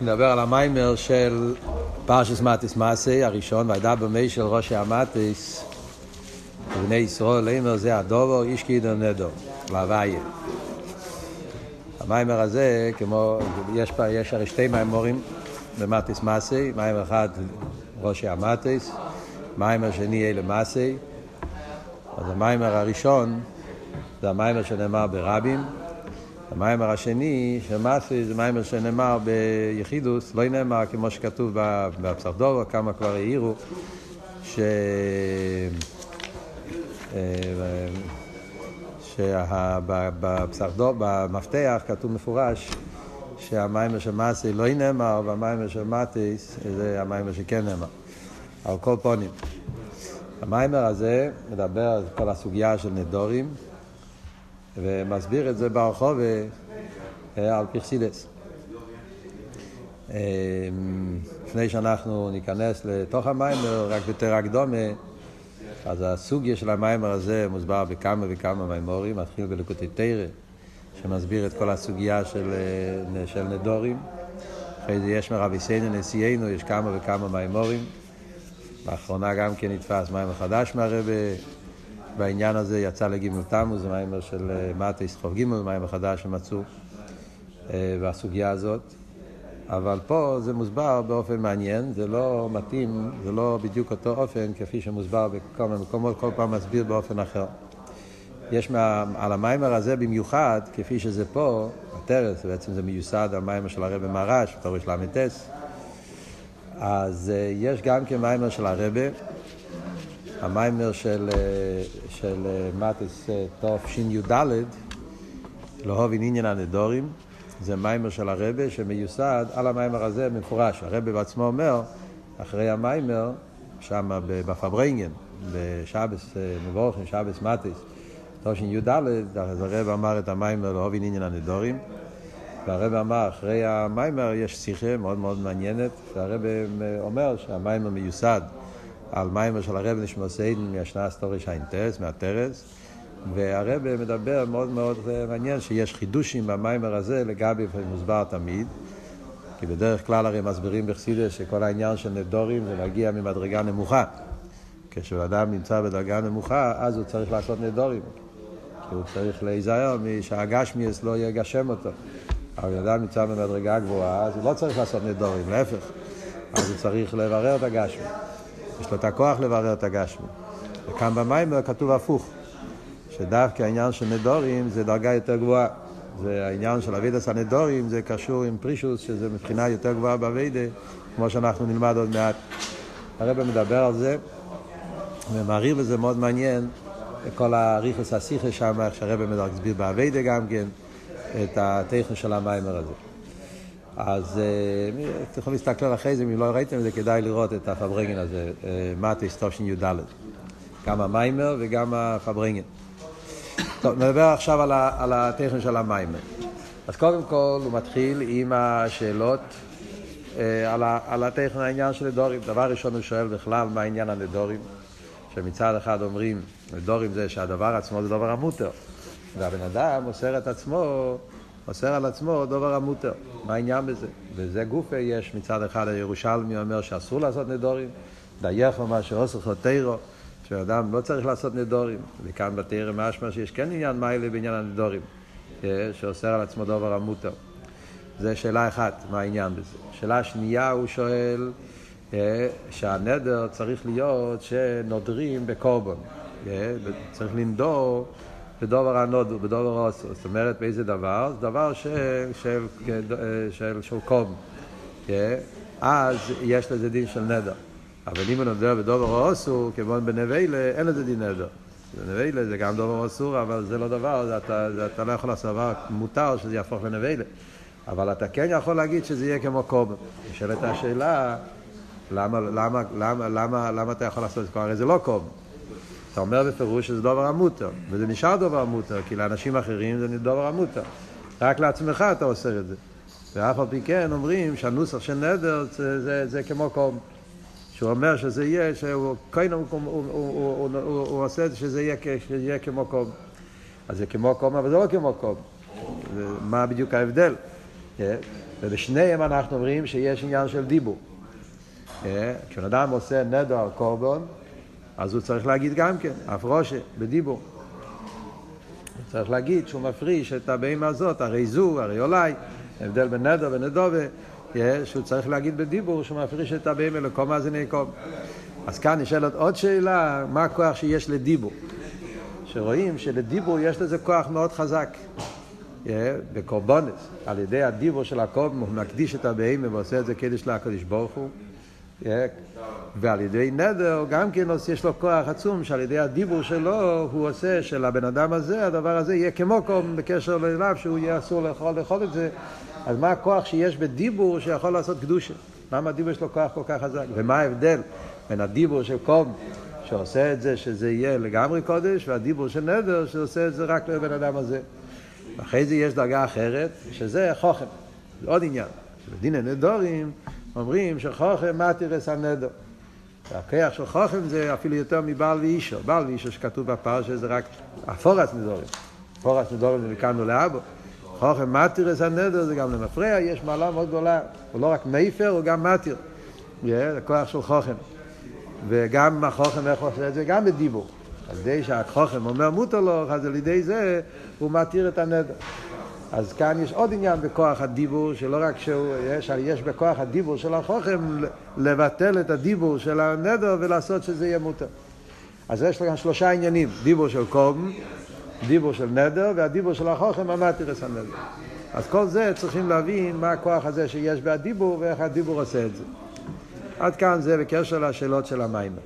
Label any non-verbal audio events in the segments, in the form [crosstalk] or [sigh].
נדבר על המאמר של פרשת מטות מסעי הראשון, וידבר משה אל ראשי המטות, לבני ישראל, לאמר זה הדבר, איש כי ידור נדר, להוויה. המאמר הזה, כמו, יש, יש הרי שתי מאמרים במטות מסעי, מאמר אחד ראשי המטות, מאמר שני אלה מסעי. אז המאמר הראשון זה המאמר שנאמר ברבים. המיימר השני, שמעשי, זה מיימר שנאמר ביחידוס, לא נאמר כמו שכתוב בפסחדורו, כמה כבר העירו, ש... שבפסחדור, במפתח כתוב מפורש שהמיימר של מעשי לא נאמר והמיימר של מטיס זה המיימר שכן נאמר. על כל פונים. המיימר הזה מדבר על כל הסוגיה של נדורים ומסביר את זה ברחבות אה, על פי חסידות. אה, לפני שאנחנו ניכנס לתוך המאמר, רק יותר הקדמה, אז הסוגיה של המאמר הזה מוסבר בכמה וכמה מאמרים, מתחיל בלקוטי תורה, שמסביר את כל הסוגיה של, אה, של נדרים. אחרי זה יש מרבותינו נשיאינו, יש כמה וכמה מאמרים. לאחרונה גם כן נדפס מאמר חדש מהרבי. בעניין הזה יצא לגימל תמוז, זה מיימר של מטייס חוב גימל, מיימר חדש שמצאו בסוגיה הזאת. אבל פה זה מוסבר באופן מעניין, זה לא מתאים, זה לא בדיוק אותו אופן כפי שמוסבר בכל מיני מקומות, כל פעם מסביר באופן אחר. יש מה, על המיימר הזה במיוחד, כפי שזה פה, הטרס, בעצם זה מיוסד על מיימר של הרבי מרש, פרוש ל"ס, אז יש גם כן מיימר של הרבי, המאמר של, של מטות תשי"ד, להבין עניין הנדרים, זה מאמר של הרבי שמיוסד על המאמר הזה מפורש. הרבה בעצמו אומר, אחרי המיימר, שם בפברנגן, בשבס מבורכים, שבס מטיס, תשי"ד, אז הרבי אמר את המאמר להבין עניין הנדרים. והרבי אמר, אחרי המאמר יש שיחה מאוד מאוד מעניינת, והרבי אומר שהמיימר מיוסד על מיימר של הרב נשמע סיידן מהשנה הסטורי שיינטרס, מהטרס, והרב מדבר מאוד מאוד מעניין שיש חידושים במיימר הזה לגבי מוסבר תמיד, כי בדרך כלל הרי מסבירים בחסידס שכל העניין של נדורים זה מגיע ממדרגה נמוכה. כשאדם נמצא בדרגה נמוכה, אז הוא צריך לעשות נדורים. כי הוא צריך להיזהר שהגשמיאס לא יגשם אותו. אבל אדם נמצא במדרגה גבוהה, אז הוא לא צריך לעשות נדורים, להפך. אז הוא צריך לברר את הגשמי. יש לו את הכוח לברר את הגשמי. וכאן במיימר כתוב הפוך, שדווקא העניין של נדורים זה דרגה יותר גבוהה. זה העניין של אבידס הנדורים, זה קשור עם פרישוס, שזה מבחינה יותר גבוהה באבידה, כמו שאנחנו נלמד עוד מעט. הרב מדבר על זה, ומעריר בזה מאוד מעניין, כל הריכוס השיחה שם, איך שהרב מסביר באבידה גם כן, את הטכן של המיימר הזה. אז אתם יכולים להסתכל אחרי זה, אם לא ראיתם את זה, כדאי לראות את הפברנגן הזה, מטיס תשי"ד. גם המיימר וגם הפברנגן. טוב, נדבר עכשיו על, על הטכן של המיימר. אז קודם כל הוא מתחיל עם השאלות על, על הטכן העניין של נדורים. דבר ראשון הוא שואל בכלל מה עניין הנדורים, שמצד אחד אומרים, נדורים זה שהדבר עצמו זה דבר המותר, והבן אדם מוסר את עצמו אוסר על עצמו דבר המותר. מה העניין בזה? וזה גופה יש מצד אחד הירושלמי אומר שאסור לעשות נדורים, דייך מה שאוסר חוטרו, שאדם לא צריך לעשות נדורים. וכאן בתרא משמע שיש כן עניין מיילה בעניין הנדורים, שאוסר על עצמו דבר המותר. זה שאלה אחת, מה העניין בזה. שאלה שנייה הוא שואל שהנדר צריך להיות שנודרים בקורבן. צריך לנדור בדובר הנודו, בדובר אוסו. זאת אומרת, באיזה דבר? זה דבר של, של, של, של קום. אז יש לזה דין של נדר. אבל אם הוא נודר בדובר אוסו, כמו בנבלה, אין לזה דין נדר. בנבלה זה גם דובר אסור, אבל זה לא דבר, זה אתה, זה, אתה לא יכול לעשות דבר מותר שזה יהפוך לנבלה. אבל אתה כן יכול להגיד שזה יהיה כמו קום. נשאלת השאלה, למה, למה, למה, למה, למה אתה יכול לעשות את זה? הרי זה לא קום. אתה אומר בפירוש שזה דבר המותר, וזה נשאר דבר המותר, כי לאנשים אחרים זה דבר המותר. רק לעצמך אתה עושה את זה. ואף על פי כן אומרים שהנוסח של נדר זה, זה, זה כמו קום. שהוא אומר שזה יהיה, שהוא כן הוא, הוא, הוא, הוא, הוא, הוא עושה את זה שזה יהיה, שזה יהיה כמו קום. אז זה כמו קום, אבל זה לא כמו קום. מה בדיוק ההבדל? Yeah. ובשניהם אנחנו אומרים שיש עניין של דיבור. אה, כשבן אדם עושה נדר קורבן, אז הוא צריך להגיד גם כן, הפרושה, בדיבור. הוא צריך להגיד שהוא מפריש את הבהמה הזאת, הרי זו, הרי אולי, הבדל בין נדר ונדובה, שהוא צריך להגיד בדיבור שהוא מפריש את הבהמה לקום מאזיני קום. אז כאן נשאלת עוד שאלה, מה הכוח שיש לדיבור? שרואים שלדיבור יש לזה כוח מאוד חזק. בקורבונס, על ידי הדיבור של הקורבן, הוא מקדיש את הבהמה ועושה את זה קדש לקדוש ברוך הוא. ועל ידי נדר גם כן יש לו כוח עצום שעל ידי הדיבור שלו הוא עושה שלבן אדם הזה הדבר הזה יהיה כמו קום בקשר אליו שהוא יהיה אסור לאכול, לאכול את זה אז מה הכוח שיש בדיבור שיכול לעשות קדושה? למה הדיבור יש לו כוח כל כך חזק? ומה ההבדל בין הדיבור של קום שעושה את זה שזה יהיה לגמרי קודש והדיבור של נדר שעושה את זה רק לבן אדם הזה אחרי זה יש דרגה אחרת שזה חוכם, זה עוד עניין בדיני נדורים אומרים שחוכם מתירס הנדר. הכיח של חוכם זה אפילו יותר מבעל ואישו. בעל ואישו שכתוב בפרשה זה רק הפורס נדורים. פורס נדורים זה מכאן ולאבו. חוכם מתירס הנדר זה גם למפרע, יש מעלה מאוד גדולה. הוא לא רק מייפר, הוא גם מתיר. זה כוח של חוכם. וגם החוכם, איך הוא עושה את זה? גם בדיבור. על ידי שהחוכם אומר מותר לו, אז על ידי זה הוא מתיר את הנדר. אז כאן יש עוד עניין בכוח הדיבור, שלא רק שהוא, יש, יש בכוח הדיבור של החוכם לבטל את הדיבור של הנדר ולעשות שזה יהיה מותר. אז יש כאן שלושה עניינים, דיבור של קום, דיבור של נדר והדיבור של החוכם המטרס הנדר. אז כל זה צריכים להבין מה הכוח הזה שיש בהדיבור ואיך הדיבור עושה את זה. עד כאן זה בקשר לשאלות של המיימר.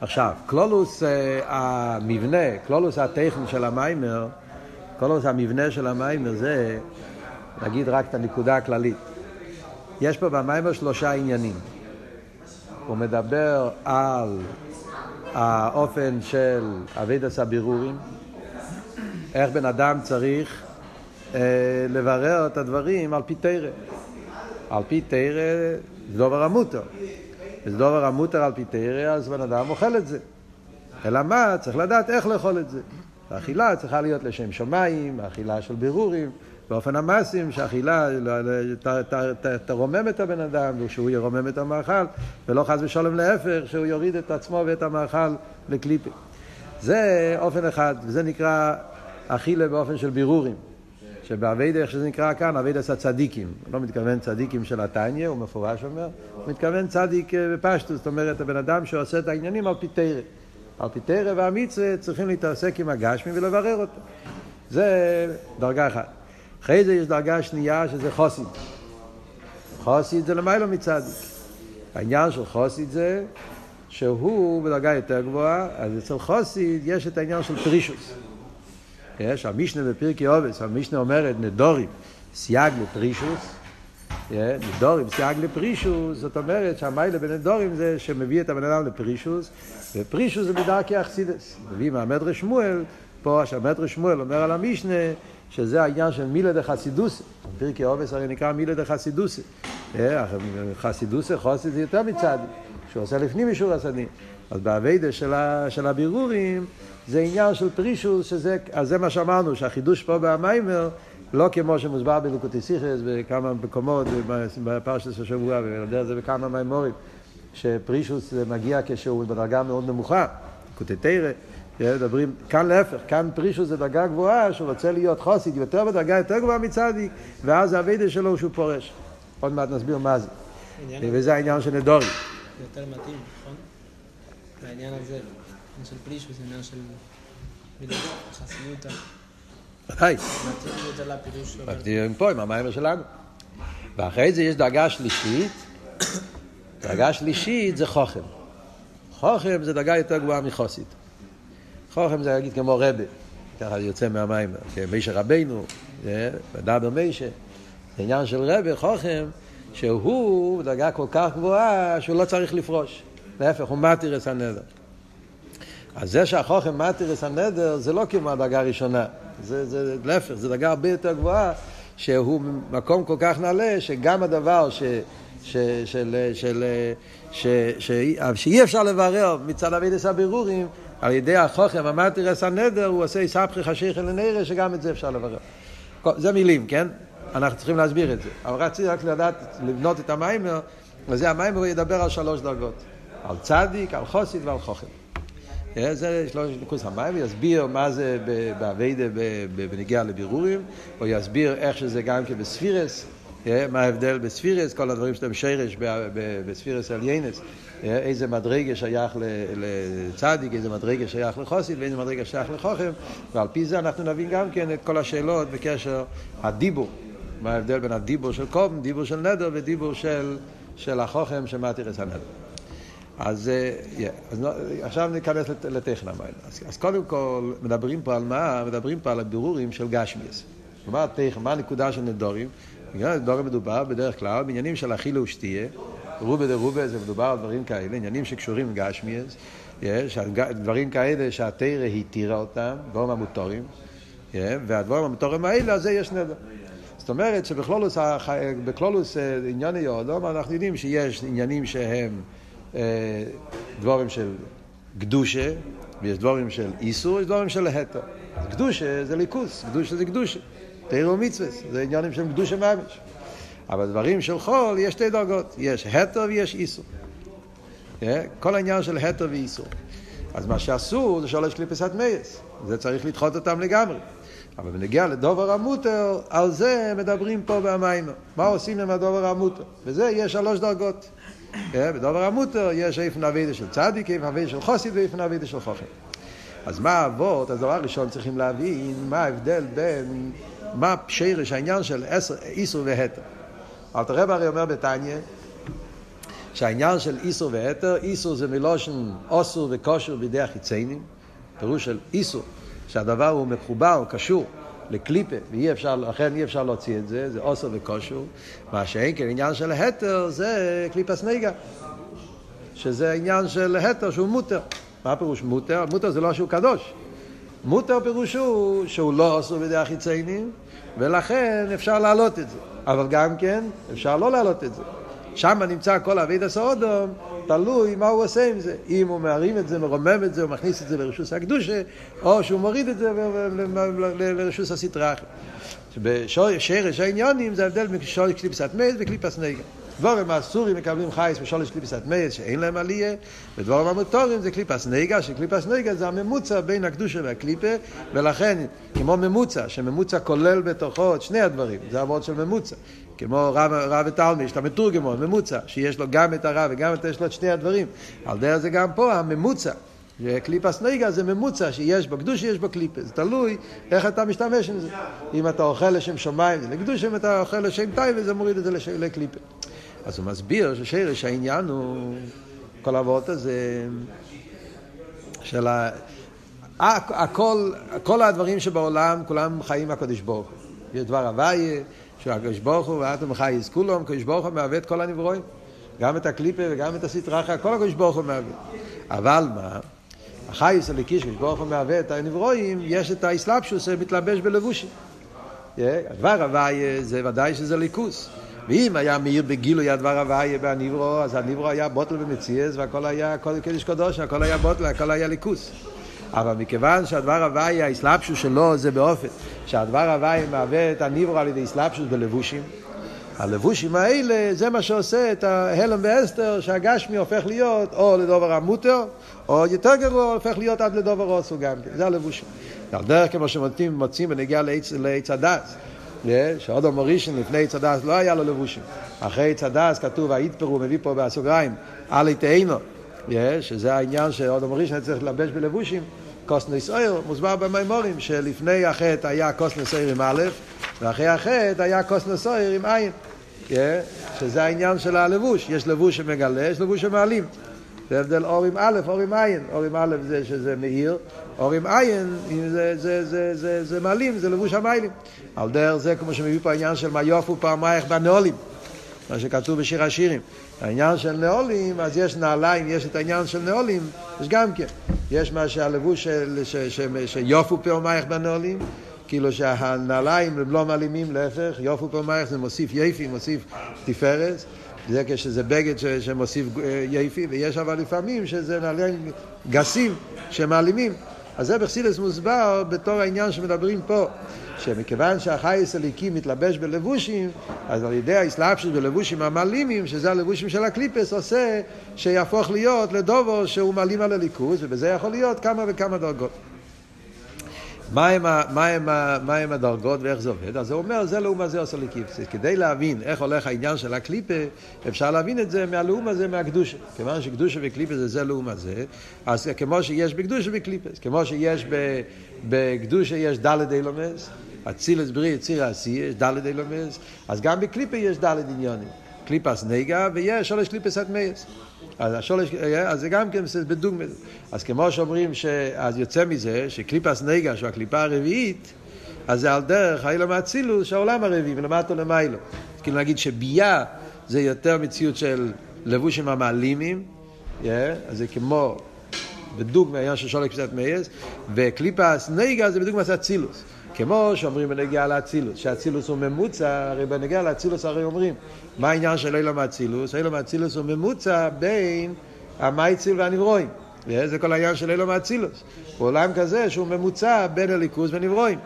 עכשיו, קלולוס אה, המבנה, קלולוס הטכני של המיימר, כל עוד המבנה של המיימר זה, נגיד רק את הנקודה הכללית. יש פה במיימר שלושה עניינים. הוא מדבר על האופן של אבידס הבירורים, איך בן אדם צריך אה, לברר את הדברים על פי תרא. על פי תרא זה דובר המותר. וזה דובר המותר על פי תרא, אז בן אדם אוכל את זה. אלא מה? צריך לדעת איך לאכול את זה. האכילה צריכה להיות לשם שמיים, האכילה של בירורים, באופן המעשים, שהאכילה תרומם את הבן אדם ושהוא ירומם את המאכל, ולא חס ושלום להפך, שהוא יוריד את עצמו ואת המאכל לקליפים. זה אופן אחד, וזה נקרא אכילה באופן של בירורים. שבאביידה, איך שזה נקרא כאן, אביידס הצדיקים. הוא לא מתכוון צדיקים של התניא, הוא מפורש אומר, הוא מתכוון צדיק אה, בפשטוס, זאת אומרת, הבן אדם שעושה את העניינים על פי תרא. על פי תרא והמצווה צריכים להתעסק עם הגשמי ולברר אותו. זה דרגה אחת. אחרי זה יש דרגה שנייה שזה חוסיד. חוסיד זה למיילו מצדיק. העניין של חסיד זה שהוא בדרגה יותר גבוהה, אז אצל חסיד יש את העניין של פרישות. יש, המשנה בפרקי עובס, המשנה אומרת נדרים, סייג לפרישות, נדרים, סייג לפרישות, זאת אומרת שהמעלה בנדרים זה שמביא את הבן אדם לפרישות, ופרישות זה בדרכי החסידות. מביא מהמדרש שמואל, פה שהמדרש שמואל אומר על המשנה, שזה העניין של מילי דחסידותא. פרקי עובס הרי נקרא מילה דה חסידוסה. חסידוסה, חוסי זה יותר מצד, שהוא עושה לפנים משור הסדים. אז באביידה של, של הבירורים זה עניין של פרישוס, שזה, אז זה מה שאמרנו, שהחידוש פה במיימר לא כמו שמוסבר בלוקוטי סיכס בכמה מקומות, בפרשת השבוע, ויודע זה בכמה מימורים, שפרישוס מגיע כשהוא בדרגה מאוד נמוכה, לוקוטי תרא, מדברים, כאן להפך, כאן פרישוס זה דרגה גבוהה, שהוא רוצה להיות חוסיד יותר בדרגה יותר גבוהה מצדיק, ואז האביידה שלו שהוא פורש. עוד מעט נסביר מה זה. וזה העניין של נדורי. זה יותר מתאים, נכון? העניין הזה, של פרישוס, העניין של חסינות. ודאי. פה עם המיימר שלנו. ואחרי זה יש דרגה שלישית, דרגה שלישית זה חוכם. חוכם זה דרגה יותר גבוהה מחוסית. חוכם זה להגיד כמו רבה, ככה יוצא מהמיימר, מישה רבנו, ודבר מישה. זה עניין של רבה, חוכם, שהוא בדרגה כל כך גבוהה שהוא לא צריך לפרוש. להפך, הוא מתירס הנדר. אז זה שהחוכם מתירס הנדר זה לא כמו הדרגה הראשונה. זה, זה להפך, זה דרגה הרבה יותר גבוהה, שהוא מקום כל כך נעלה, שגם הדבר ש, ש, של, של, ש, ש, שאי אפשר לברר מצד אבידס הבירורים, על ידי החוכם, המטרס הנדר, הוא עושה סבכי חשיך אל הנרא, שגם את זה אפשר לברר. זה מילים, כן? אנחנו צריכים להסביר את זה. אבל רציתי רק לדעת, לבנות את המיימר, וזה המיימר ידבר על שלוש דרגות. על צדיק, על חוסיד ועל חוכם. אה, זה שלוש נקודות המים, הוא יסביר מה זה באביידה בנגיעה לבירורים, הוא יסביר איך שזה גם כן בספירס, אה, מה ההבדל בספירס, כל הדברים שאתם שרש בספירס עליינס, אה, איזה מדרגה שייך לצדיק, איזה מדרגה שייך לחוסיד ואיזה מדרגה שייך לחוכם, ועל פי זה אנחנו נבין גם כן את כל השאלות בקשר הדיבור, מה ההבדל בין הדיבור של קום, דיבור של נדר ודיבור של, של החוכם שמתירס הנדר. אז, yeah, אה, אז לא, עכשיו ניכנס לטכנה. אז, אז קודם כל, מדברים פה על מה? מדברים פה על הבירורים של גשמיאס. כלומר, טכנה, מה הנקודה של נדורים? נדורים מדובר בדרך כלל בעניינים של אכילה ושתייה. רובה דה רובה זה מדובר על דברים כאלה, עניינים שקשורים לגשמיאס. יש דברים כאלה שהתרא התירה אותם, דברים המוטורים. והדברים המוטורים האלה, זה יש נדר. זאת אומרת שבכלולוס ענייני יורדום אנחנו יודעים שיש עניינים שהם אה, דבורים של קדושה, ויש דבורים של איסור, יש דבורים של התר. קדושה זה ליכוס, קדושה זה קדושה. תירו מצווה, זה עניינים של קדושה ממש. אבל דברים של חול יש שתי דרגות, יש התר ויש איסור. אה, כל העניין של התר ואיסור. אז מה שאסור זה שלוש קליפסת מייס, זה צריך לדחות אותם לגמרי. אבל בנגיע לדובר המוטר, על זה מדברים פה במיימר. מה עושים עם הדובר המוטר? וזה יש שלוש דרגות. כן, בדובר המוטר יש איפן אבידה של צדיק, איפן אבידה של חוסיד ואיפן אבידה של חוכם. אז מה האבות? אז דבר ראשון צריכים להבין מה ההבדל בין, מה שרש העניין של איסור והתר. אלתר רב הרי אומר בתניא שהעניין של איסור והתר, איסור זה מלושן אוסור וכושר בידי החיציינים, פירוש של איסור, שהדבר הוא מחובר, קשור. לקליפה, ואי אפשר, לכן אי אפשר להוציא את זה, זה אוסר וכושר. מה שאין כן עניין של התר זה קליפה סניגה, שזה עניין של התר שהוא מותר. מה פירוש מותר? מותר זה לא שהוא קדוש. מותר פירושו שהוא לא אוסר בידי החיציינים, ולכן אפשר להעלות את זה. אבל גם כן, אפשר לא להעלות את זה. שם נמצא כל אביד הסעודום, תלוי מה הוא עושה עם זה. אם הוא מרים את זה, מרומם את זה, הוא מכניס את זה לרשוס הקדושה, או שהוא מוריד את זה לרשוס הסטרה. בשרש העניונים זה ההבדל בין קליפות הטמאות וקליפת נוגה. דברים האסורים מקבלים חיות משלוש קליפות הטמאות שאין להם עלייה, ודברים המותרים זה קליפת נוגה, שקליפת נוגה זה הממוצע בין הקדושה והקליפה, ולכן כמו ממוצע, שממוצע כולל בתוכו את שני הדברים, זה עבודה של ממוצע. כמו רב, רב ותלמיד, יש את המתורגמון, ממוצע, שיש לו גם את הרב וגם את, יש לו את שני הדברים. על דרך זה גם פה הממוצע. קליפת נוגה זה ממוצע שיש בו קדושה, יש בו קליפה. זה תלוי איך אתה משתמש עם זה. אם אתה אוכל לשם שמיים זה לקדוש, אם אתה אוכל לשם טייבה זה מוריד את זה לקליפה. אז הוא מסביר ששרש העניין הוא, כל האבות הזה, של ה... הכל, כל הדברים שבעולם, כולם חיים מהקדוש ברוך הוא. יש דבר הוויה, שהקדוש ברוך הוא ואתם חייס כולם, הקדוש ברוך הוא מהווה את כל הנברואים. גם את הקליפה וגם את הסטרחה, כל הקדוש ברוך הוא מהווה. אבל מה? החייס הליקיש, הקדוש ברוך הוא מהווה את הנברואים, יש את האסלאפשוס שמתלבש בלבושים. הדבר הוויה זה ודאי שזה ליכוס. ואם היה מאיר בגילוי הדבר הוויה בהנברו, אז הנברו היה בוטל ומציאס, והכל היה קדוש קדוש, הכל היה בוטל, הכל היה ליכוס. אבל מכיוון שהדבר הוויה, האסלאפשוס שלו זה באופן שהדבר הוויה מהווה את הניברו על ידי אסלאפשוס בלבושים. הלבושים האלה זה מה שעושה את ההלם ואסתר שהגשמי הופך להיות או לדובר המוטר או יותר גרוע הופך להיות עד לדבר אסור גם כן, זה הלבושים. על דרך כמו שמוצאים מוצאים בנגיעה לעץ הדעת שאדם הראשון לפני עץ הדעת לא היה לו לבושים אחרי עץ הדעת כתוב ויתפרו מביא פה בסוגריים עלה תאנה שזה העניין שאדם הראשון צריך ללבש בלבושים כתנות אור, מוסבר במאמרים שלפני החטא היה כתנות אור עם א', ואחרי החטא היה כתנות עור עם עין. שזה העניין של הלבוש, יש לבוש שמגלה, יש לבוש שמעלים. זה הבדל אור עם א', אור עם עין. אור עם א' זה שזה מאיר, אור עם עין זה, זה, זה, זה, זה מעלים, זה לבוש המיילים. על דרך זה כמו שמביא פה העניין של מה יופו פעמייך בנעולים, מה שכתוב בשיר השירים. העניין של נעולים, אז יש נעליים, יש את העניין של נעולים, יש גם כן. יש מה שהלבוש של, ש, ש, ש, שיופו פעמייך בנעולים, כאילו שהנעליים הם לא מעלימים, להפך, יופו פעמייך זה מוסיף יפי, מוסיף תפארת. זה כשזה בגד ש, שמוסיף אה, יפי, ויש אבל לפעמים שזה נעליים גסים שמעלימים. אז זה בחסילס מוסבר בתור העניין שמדברים פה, שמכיוון שהחייס הליקי מתלבש בלבושים, אז על ידי האסלאפשוס בלבושים המעלימים, שזה הלבושים של הקליפס, עושה שיהפוך להיות לדובו שהוא מעלים על הליכוז, ובזה יכול להיות כמה וכמה דרגות. מהם, מהם, הדרגות ואיך זה עובד? אז הוא אומר, זה לעומת זה עשה האלוקים. כדי להבין איך הולך העניין של הקליפה, אפשר להבין את זה מהלעומת זה, מהקדושה. כיוון שקדושה וקליפה זה זה לעומת זה, אז כמו שיש בקדושה וקליפות, כמו שיש בקדושה יש ד' עולמות, אצילות בריאה, יצירה עשייה, יש ד' עולמות, אז גם בקליפה יש ד' עניינים. קליפת נוגה ויש שלוש קליפות הטמאות. אז השלוש, אה, אז זה גם כן בדוגמא. אז כמו שאומרים, ש... אז יוצא מזה שקליפס נגע, שהוא הקליפה הרביעית, אז זה על דרך האילום האצילוס שהעולם הרביעי, ולמטו למיילו. כאילו להגיד שביאה זה יותר מציאות של לבושים המעלימים, yeah, אז זה כמו בדוגמא, העניין של שולק קצת מייס, וקליפס נגע זה בדוגמא אצילוס. כמו שאומרים בנגיעה לאצילוס, שאצילוס הוא ממוצע, הרי בנגיעה לאצילוס הרי אומרים, מה העניין של אילום האצילוס? אילום האצילוס הוא ממוצע בין המייציל והנברואים. זה כל העניין של אילום האצילוס. הוא עולם כזה שהוא ממוצע בין הליכוז ונברואים.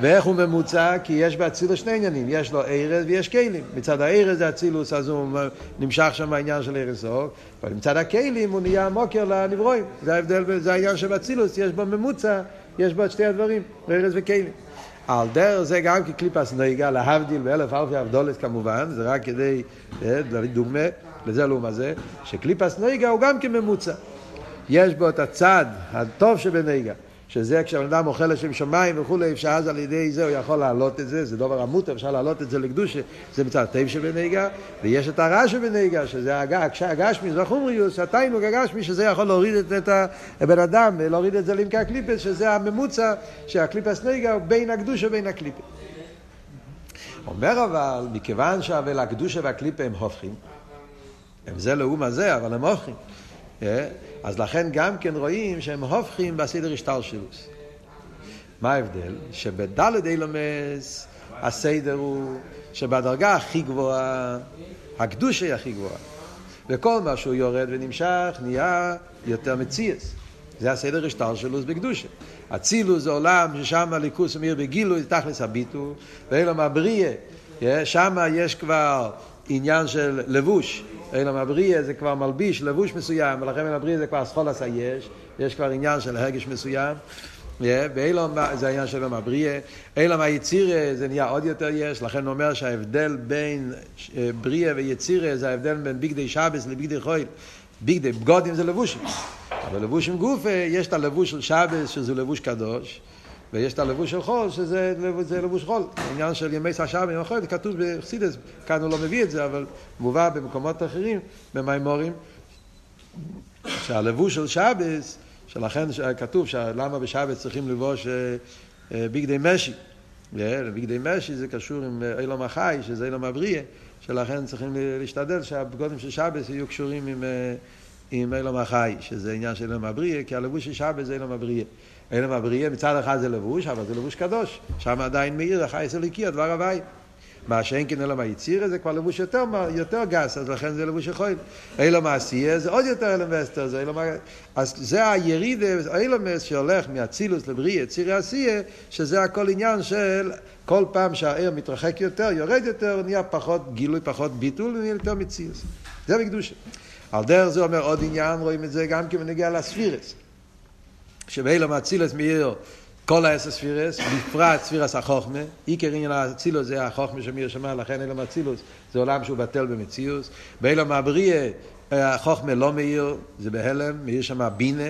ואיך הוא ממוצע? כי יש באצילוס שני עניינים, יש לו ארז ויש כלים. מצד הארז זה אצילוס, אז הוא נמשך שם העניין של ארז אור, אבל מצד הכלים הוא נהיה מוקר לנברואים. זה ההבדל, זה העניין של אצילוס, יש בו ממוצע, יש בו את שתי הדברים, ארז וכלים. על דרך זה גם כקליפס נויגה, להבדיל באלף אלפי אבדולת כמובן, זה רק כדי להביא דוגמה לזה לעומת זה, שקליפס נויגה הוא גם כממוצע. יש בו את הצד הטוב שבנויגה, שזה כשבן אדם אוכל לשם שמיים וכולי, אפשר אז על ידי זה הוא יכול להעלות את זה, זה דבר המותר, אפשר להעלות את זה לקדושה, זה מצד הטוב שבנויגה, ויש את הרע שבנויגה, שזה הגשמי, זה החומריוס, התיינוג הגשמי, שזה יכול להוריד את, את הבן אדם, להוריד את זה לעמקי הקליפס, שזה הממוצע שהקליפס נויגה הוא בין הקדושה ובין הקליפס. אומר אבל, מכיוון שהבל הקדושה והקליפה הם הופכים, הם זה לאום הזה, אבל הם הופכים. אה? אז לכן גם כן רואים שהם הופכים בסדר השתלשלוס. מה ההבדל? שבדלת אילומס הסדר הוא שבדרגה הכי גבוהה, הקדושה היא הכי גבוהה. וכל מה שהוא יורד ונמשך נהיה יותר מציאס. זה הסדר השתלשלוס בקדושה. אצילוס זה עולם ששם הליכוס מאיר בגילוי, תכלס הביטו, ואילום הבריאה, שם יש כבר עניין של לבוש. אילם הבריאה זה כבר מלביש, לבוש מסוים, ולכן הבריאה זה כבר סחול עשה יש, כבר עניין של הרגש מסוים. באילום זה העניין של הבריאה, אילום היצירה זה נהיה עוד יותר יש, לכן הוא אומר שההבדל בין אה, בריאה ויצירה זה ההבדל בין ביגדי שבס לביגדי חויל. ביגדי, בגודים זה לבושים, אבל לבושים גופה, יש את הלבוש של שבס שזה לבוש קדוש. ויש את הלבוש של חול, שזה זה לבוש חול. העניין של ימי סשעה ימי חול, כתוב בחסידס, כאן הוא לא מביא את זה, אבל מובא במקומות אחרים, במימורים, שהלבוש של שבס, שלכן כתוב למה בשבס צריכים לבוש אה, אה, ביגדי משי. ביגדי משי זה קשור עם אה, אילום החי, שזה אילום הבריאה, שלכן צריכים להשתדל שהבגודים של שבס יהיו קשורים עם, עם אילום החי, שזה עניין של אילום הבריאה, כי הלבוש של שבס זה אילום הבריאה. אלם הבריאה מצד אחד זה לבוש, אבל זה לבוש קדוש. שם עדיין מאיר, החייס הליקי, הדבר הוואי. מה שאין כן אלם היצירה זה כבר לבוש יותר, יותר גס, אז לכן זה לבוש יכול. אילם העשייה זה עוד יותר אלם וסתר, זה אילם... אז זה היריד, אילמס שהולך מאצילוס לבריאה, יצירי עשייה, שזה הכל עניין של כל פעם שהער מתרחק יותר, יורד יותר, נהיה פחות גילוי, פחות ביטול, ונהיה יותר מציאוס. זה בקדושה. על דרך זה אומר עוד עניין, רואים את זה גם כמנגיע לספירס. שבאילו מאצילס מאיר כל העשר ספירס, בפרט ספירס החוכמה, עיקר עניין האצילוס זה החוכמה שמאיר שמע, לכן אילו מאצילוס זה עולם שהוא בטל במציאוס, באילו מהבריא החוכמה לא מאיר, זה בהלם, מאיר שם בינה,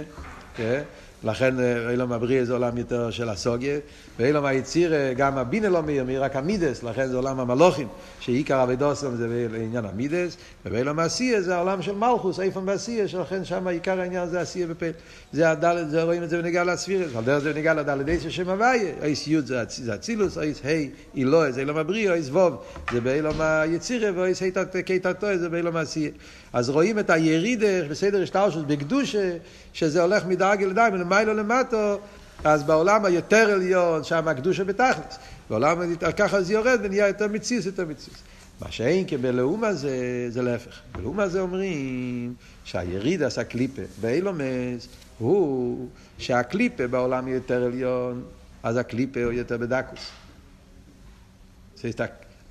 כן? לכן אילום הבריא זה עולם יותר של הסוגיה, ואילום היציר גם הבינה לא מאיר, מאיר רק המידס, לכן זה עולם המלוכים, שעיקר אבידוסם זה בעניין המידס, ואילום העשייה זה העולם של מלכוס, איפן בעשייה, שלכן שם עיקר העניין זה עשייה בפה. זה הדלת, זה רואים את זה בניגע לספירס, על דרך זה בניגע לדלת איס שם הוויה, איס י' זה אצילוס, איס ה' אילוה זה אילום הבריא, איס ווב זה באילום היצירה, ואיס קיתתו זה באילום העשייה. אז רואים את הירידה בסדר השטרשות בקדושה, שזה הולך מדרגה לדרגה, מלמיילו למטו, אז בעולם היותר עליון, שם הקדושה בתכלס. בעולם ככה זה יורד ונהיה יותר מציס, יותר מציס. מה שאין כי בלאום הזה, זה להפך. בלאום הזה אומרים שהיריד עשה קליפה באילומס הוא שהקליפה בעולם יותר עליון, אז הקליפה הוא יותר בדקוס.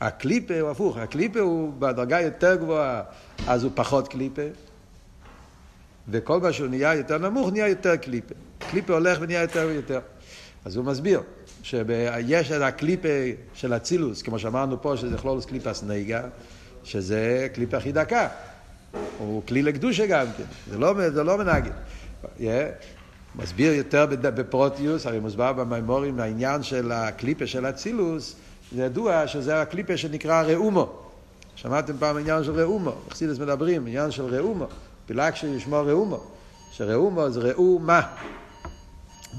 הקליפה הוא הפוך, הקליפה הוא בדרגה יותר גבוהה, אז הוא פחות קליפה, וכל מה שהוא נהיה יותר נמוך נהיה יותר קליפה. קליפה הולך ונהיה יותר ויותר. אז הוא מסביר שיש את הקליפה של אצילוס, כמו שאמרנו פה, שזה כלולוס קליפס נגה, שזה קליפה הכי דקה. הוא כלי לקדושה גם כן, זה לא, זה לא מנגד. Yeah. מסביר יותר בפרוטיוס, הרי מוסבר במימורים העניין של הקליפה של אצילוס, זה ידוע שזה הקליפה שנקרא ראומו. שמעתם פעם עניין של ראומו, אכסידס מדברים, עניין של ראומו, פילק שישמור ראומו, שראומו זה ראו מה.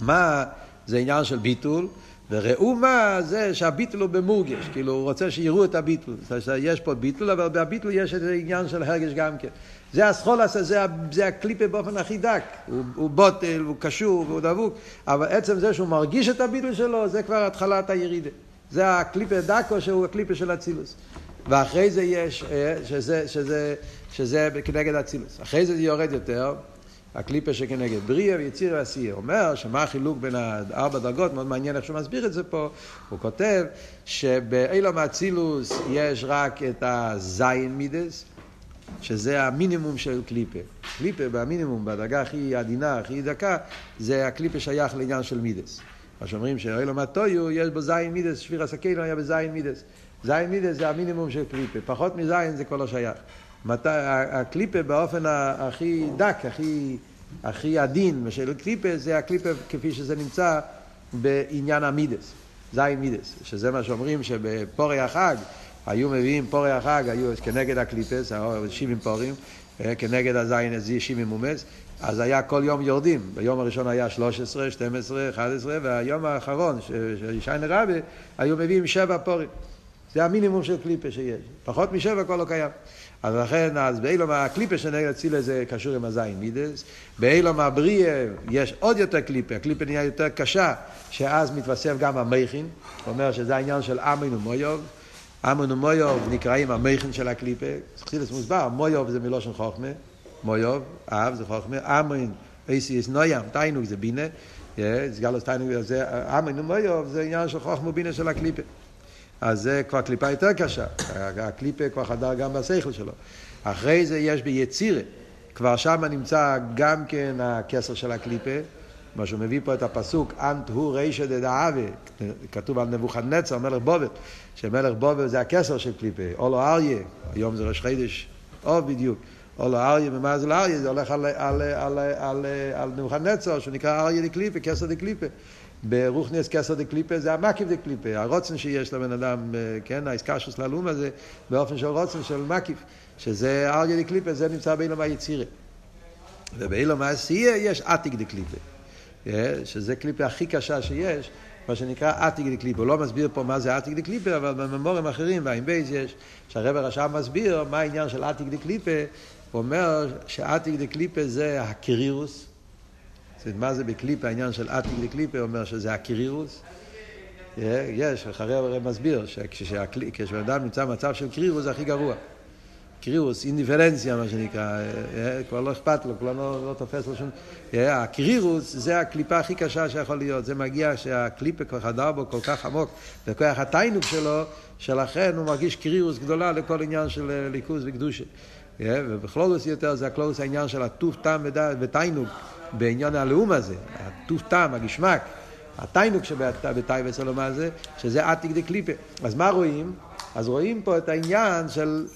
מה זה עניין של ביטול, וראו מה זה שהביטול הוא במורגש, כאילו הוא רוצה שיראו את הביטול. יש פה ביטול, אבל בביטול יש איזה עניין של הרגש גם כן. זה הסחולס, זה, זה הקליפה באופן הכי דק. הוא, הוא בוטל, הוא קשור, והוא דבוק, אבל עצם זה שהוא מרגיש את הביטול שלו, זה כבר התחלת הירידה. זה הקליפה דקו שהוא הקליפה של אצילוס. ואחרי זה יש, אה, שזה, שזה, שזה כנגד אצילוס. אחרי זה זה יורד יותר, הקליפה שכנגד בריאה ויציר ועשייה. אומר שמה החילוק בין הארבע דרגות, מאוד מעניין איך שהוא מסביר את זה פה, הוא כותב שבאילום אצילוס יש רק את הזין מידס, שזה המינימום של קליפה. קליפה במינימום, בדרגה הכי עדינה, הכי דקה, זה הקליפה שייך לעניין של מידס. מה שאומרים שאילום הטויו יש בו זין מידס, שפיר הסכינו היה בזין מידס. זין מידס זה המינימום של קליפה, פחות מזין זה כבר לא שייך. מת... הקליפה באופן הכי דק, הכי, הכי עדין של קליפה, זה הקליפה כפי שזה נמצא בעניין המידס, זין מידס, שזה מה שאומרים שבפורי החג היו מביאים פורי החג, היו כנגד הקליפס, 70 פורים, אה, כנגד הזין הזה 70 מומס, אז היה כל יום יורדים, ביום הראשון היה 13, 12, 11, והיום האחרון, של שיינה רבי, היו מביאים שבע פורים. זה המינימום של קליפה שיש. פחות משבע כבר לא קיים. אז לכן, אז באילום הקליפה שנגד אצילה זה קשור עם הזין מידס. באילום הבריאה יש עוד יותר קליפה, הקליפה נהיה יותר קשה, שאז מתווסף גם המכין. הוא אומר שזה העניין של אמין ומויוב. אמין ומויוב נקראים המכין של הקליפה. חסידס מוסבר, מויוב זה מלושן חוכמה. מויוב, אב זה חוכמה. אמין, אייסיס נוים, תיינוג זה בינה. סגלוס תיינוג זה אמין ומויוב זה עניין של חוכמה ובינה של הקליפה. אז זה כבר קליפה יותר קשה. הקליפה כבר חדר גם בשכל שלו. אחרי זה יש ביצירה. כבר שם נמצא גם כן הכסר של הקליפה. מה שהוא מביא פה את הפסוק, אנט הוא רישא דדאבה, כתוב על נבוכדנצר, מלך בובל, שמלך בובל זה הכסר של קליפה, אולו אריה, היום זה ראש חידש, או בדיוק, אולו אריה, ומה זה לאריה? זה הולך על, על, על, על, על נבוכדנצר, שנקרא אריה דקליפה, כסר דקליפה. ברוכניאס כסר דקליפה זה המקיף דקליפה, הרוצן שיש לבן אדם, כן, האיסקשוס ללום הזה, באופן של רוצן של מקיף, שזה אריה דקליפה, זה נמצא באילום היצירה. ובאילום העשייה יש עתיק דקליפה, שזה קליפה הכי קשה שיש, מה שנקרא עתיק דקליפה. הוא לא מסביר פה מה זה עתיק דקליפה, אבל בממורים אחרים, והאם בייז יש, שהרבר הרשם מסביר מה העניין של עתיק דקליפה, הוא אומר שעתיק דקליפה זה הקרירוס, זאת מה זה בקליפה, העניין של עתיק דקליפה, אומר שזה הקרירוס. יש, אחרי הרי מסביר, שכשבן אדם נמצא במצב של קרירוס זה הכי גרוע. קרירוס, אינדיפרנציה מה שנקרא, כבר לא אכפת לו, כבר לא, לא תופס לו שום... הקרירוס זה הקליפה הכי קשה שיכול להיות, זה מגיע שהקליפה כבר חדר בו כל כך עמוק, וכוח התיינוק שלו, שלכן הוא מרגיש קרירוס גדולה לכל עניין של ליכוז וקדושה. ובכלולוס יותר זה הכלולוס העניין של הטוב טעם ותיינוק. בעניין הלאום הזה, הטוף טעם, הגשמק, התיינוק שבתאי וסלום הזה, שזה עתיק דקליפה. אז מה רואים? אז רואים פה את העניין של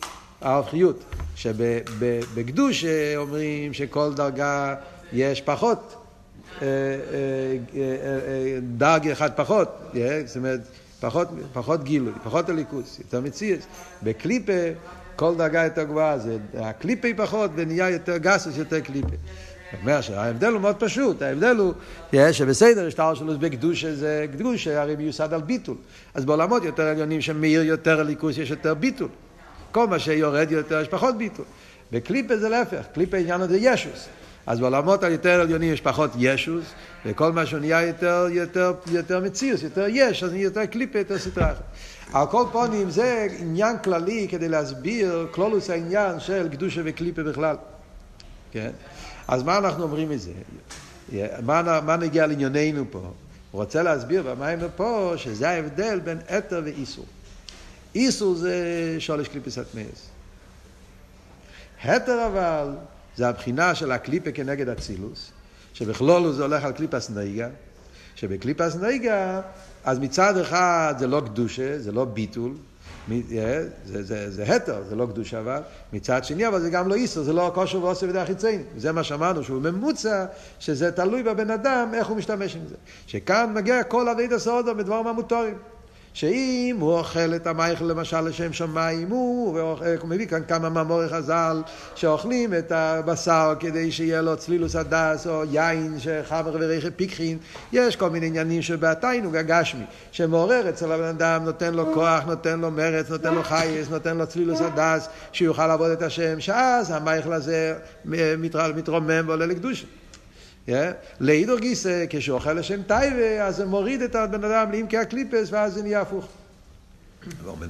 ההופכיות, שבקדוש אומרים שכל דרגה יש פחות, אה, אה, אה, דרג אחד פחות, זאת אומרת, פחות, פחות גילוי, פחות הליכוס, יותר מציאס. בקליפה כל דרגה יותר גבוהה, זה הקליפה פחות ונהיה יותר גסוס, יותר קליפה. אומר שההבדל הוא מאוד פשוט, ההבדל הוא שבסדר שטר שלו בקדושה זה קדושה, הרי מיוסד על ביטול. אז בעולמות יותר עליונים שמאיר יותר ליכוס יש יותר ביטול. כל מה שיורד יותר יש פחות ביטול. בקליפה זה להפך, קליפה עניין הזה ישוס. אז בעולמות היותר עליונים יש פחות ישוס, וכל מה שהוא נהיה יותר, יותר, יותר מציוס, יותר יש, אז נהיה יותר קליפה, יותר סטרה. על כל פונים זה עניין כללי כדי להסביר כלולוס העניין של קדושה וקליפה בכלל. כן? אז מה אנחנו אומרים מזה? מה, מה נגיע לענייננו פה? הוא רוצה להסביר במים פה שזה ההבדל בין אתר ואיסור. איסור זה שולש קליפס הטמאס. התר אבל זה הבחינה של הקליפה כנגד אצילוס, שבכלול זה הולך על קליפס נהיגה, שבקליפס נהיגה, אז מצד אחד זה לא קדושה, זה לא ביטול, זה, זה, זה, זה התר, זה לא קדושה אבל, מצד שני אבל זה גם לא איסר, זה לא כושר ועושה בידי החיצייני, זה מה שאמרנו שהוא ממוצע, שזה תלוי בבן אדם איך הוא משתמש עם זה, שכאן מגיע כל אבי דסודו בדברים המותרים. שאם הוא אוכל את המייכל למשל לשם שמיים, הוא, מביא כאן כמה מאמורי חז"ל שאוכלים את הבשר כדי שיהיה לו צלילוס הדס או יין שחבר ורכב פיקחין, יש כל מיני עניינים שבעתינו גגשמי, שמעורר אצל הבן אדם, נותן לו כוח, נותן לו מרץ, נותן לו חייס, נותן לו צלילוס הדס, שיוכל לעבוד את השם, שאז המייכל הזה מתרומם ועולה לקדושה. לאידור גיסא, כשהוא אוכל לשם טייבה, אז זה מוריד את הבן אדם לעמקי הקליפס, ואז זה נהיה הפוך.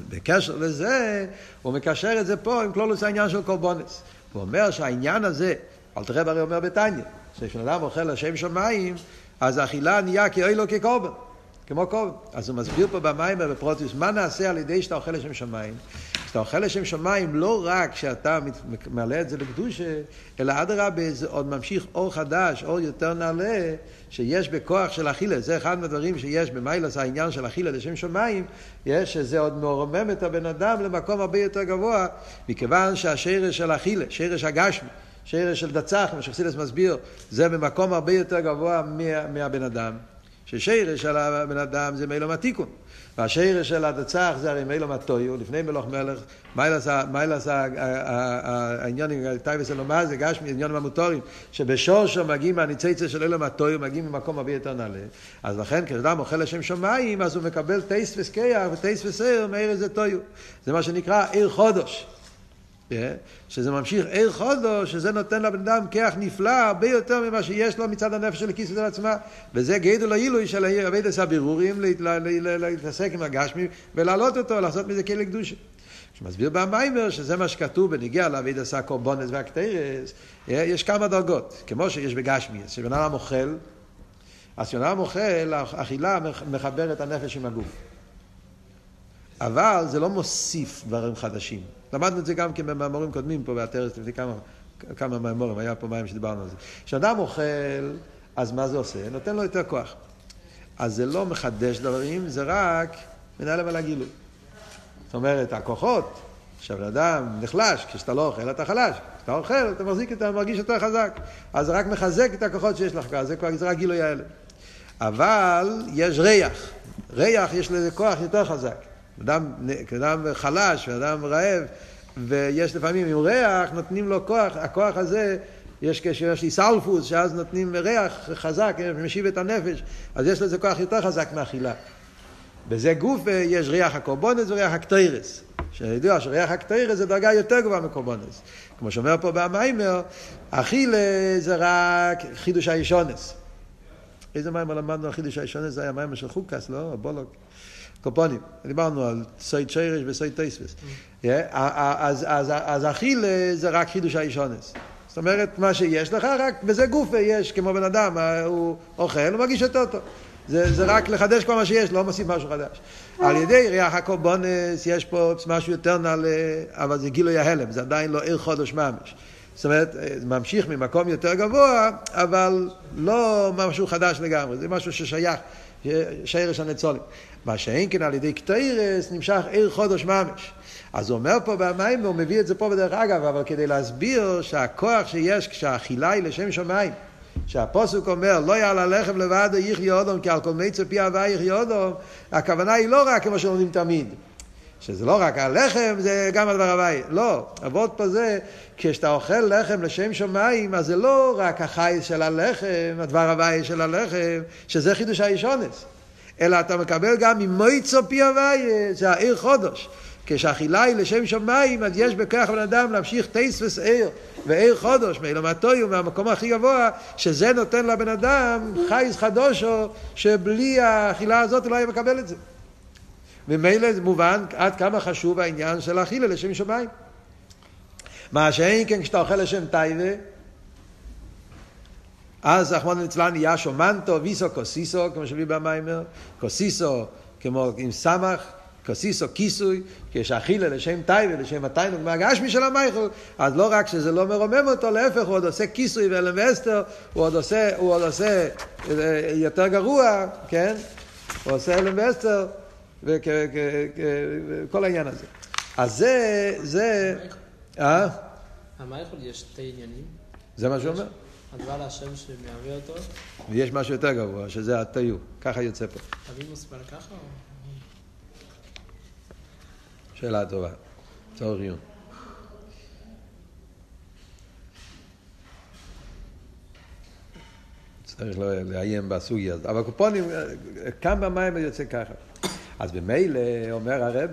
בקשר לזה, הוא מקשר את זה פה עם כלולוס העניין של קורבונס. הוא אומר שהעניין הזה, אל תראה הרי אומר בתניא, שכשבן אדם אוכל לשם שמיים, אז האכילה נהיה כאוי לו כקורבן. כמו קורבן. אז הוא מסביר פה במים בפרוטיוס, מה נעשה על ידי שאתה אוכל לשם שמיים? כשאתה אוכל לשם שמיים, לא רק שאתה מעלה את זה לקדושה, אלא אדרבה, זה עוד ממשיך אור חדש, אור יותר נעלה, שיש בכוח של אכילה. זה אחד מהדברים שיש במיילס, העניין של אכילה לשם שמיים, יש שזה עוד מרומם את הבן אדם למקום הרבה יותר גבוה, מכיוון שהשרש של אכילה, שרש הגשמי, שרש של דצח, מה שחסידס מסביר, זה במקום הרבה יותר גבוה מה, מהבן אדם. ששרש של הבן אדם זה מילום התיקון. והשרש של הדצח זה הרי מילום הטויו, לפני מלוך מלך, מיילס העניין עם טייבס אלומה זה גשמי עניין המוטורים, שבשורשו מגיעים מהניציצה של אילום הטויו, מגיעים ממקום הרבה יותר נעלה. אז לכן כשאדם אוכל לשם שמיים, אז הוא מקבל טייס וסקייח וטייס וסר מאיר איזה טויו. זה מה שנקרא עיר חודש. שזה ממשיך עיר חודו, שזה נותן לבן אדם כיח נפלא הרבה יותר ממה שיש לו מצד הנפש של הכיס של עצמה. וזה גדל העילוי של עבודת הבירורים, להתעסק עם הגשמי ולהעלות אותו, לעשות מזה כלי קדושה. שמסביר במיימר שזה מה שכתוב בנגיע לעביד עשה קורבונס והקטרס, יש כמה דרגות, כמו שיש בגשמי, שבן אדם אוכל, אז כשבן אדם אוכל, האכילה מחברת הנפש עם הגוף. אבל זה לא מוסיף דברים חדשים. למדנו את זה גם כן במאמרים קודמים פה בעטרת לפני כמה, כמה מאמרים, היה פה מים שדיברנו על זה. כשאדם אוכל, אז מה זה עושה? נותן לו יותר כוח. אז זה לא מחדש דברים, זה רק מנהל על הגילוי. זאת אומרת, הכוחות שהבן אדם נחלש, כשאתה לא אוכל אתה חלש, כשאתה אוכל אתה מחזיק, אתה מרגיש יותר חזק. אז זה רק מחזק את הכוחות שיש לך, זה זה רק גילוי האלה. אבל יש ריח, ריח יש לזה כוח יותר חזק. אדם, אדם חלש ואדם רעב, ויש לפעמים עם ריח, נותנים לו כוח, הכוח הזה, יש כשיש לי סלפוס, שאז נותנים ריח חזק, משיב את הנפש, אז יש לזה כוח יותר חזק מאכילה. בזה גוף יש ריח הקורבונס וריח הקטיירס. שידוע שריח הקטיירס זה דרגה יותר גבוהה מקורבונס. כמו שאומר פה במיימר, אכילה זה רק חידוש הישונס. איזה מיימר למדנו על חידוש הישונס? זה היה מיימר של חוקס, לא? בולוק. קופונים, דיברנו על סייד שרש וסייד טייספס. Mm. אז אכיל זה רק חידוש האישונס. זאת אומרת, מה שיש לך, רק בזה גוף יש, כמו בן אדם, אה, הוא אוכל, הוא מרגיש יותר טוב. זה, זה רק לחדש כל מה שיש, לא מוסיף משהו חדש. על ידי ריח הקורבונס יש פה משהו יותר נעלה, אבל זה גילוי ההלם, זה עדיין לא עיר חודש ממש. זאת אומרת, זה אה, ממשיך ממקום יותר גבוה, אבל לא משהו חדש לגמרי, זה משהו ששייך, שרש הנצולים. מה שאין כן על ידי קטיירס נמשך עיר חודש ממש. אז הוא אומר פה במים, הוא מביא את זה פה בדרך אגב, אבל כדי להסביר שהכוח שיש כשהאכילה היא לשם שמיים, שהפוסק אומר, לא יעלה לחם לבד יחיה אודום, כי על כל מיצר פי הווה יחיה אודום, הכוונה היא לא רק כמו שלומדים תמיד. שזה לא רק הלחם, זה גם הדבר הוואי. לא, אבות פה זה, כשאתה אוכל לחם לשם שמיים, אז זה לא רק החי של הלחם, הדבר הוואי של הלחם, שזה חידוש האישונס. אלא אתה מקבל גם ממויצו פי הוויה, זה העיר חודש. כשאכילה היא לשם שמיים, אז יש בכך בן אדם להמשיך טייס וסעיר, ועיר חודש, מאילומתויו, מהמקום הכי גבוה, שזה נותן לבן אדם חייס חדושו, שבלי האכילה הזאת הוא לא היה מקבל את זה. ממילא זה מובן עד כמה חשוב העניין של האכילה לשם שמיים. מה שאין כן כשאתה אוכל לשם טייבה, אז אחמון אצלן נהיה שומנטו, ויסו קוסיסו, כמו שביא במיימר, קוסיסו כמו עם סמך, כסיסו כיסוי, כשאכילה לשם טייבה, לשם התיינוג מהגשמי של המייכל, אז לא רק שזה לא מרומם אותו, להפך, הוא עוד עושה כיסוי ואלם ואסתר, הוא עוד עושה, הוא עוד עושה אה, יותר גרוע, כן? הוא עושה אלם ואסתר, וכל העניין הזה. אז זה, זה... אה? המייכל יש שתי עניינים. זה מה שהוא אומר? הדבר להשם שמהווה אותו. ויש משהו יותר גבוה, שזה התיו. ככה יוצא פה. אבי מוסבר ככה או... שאלה טובה. צורך עיון. צריך לעיין בסוגיה הזאת. אבל קופונים, כאן במים יוצא ככה. אז במילא אומר הרב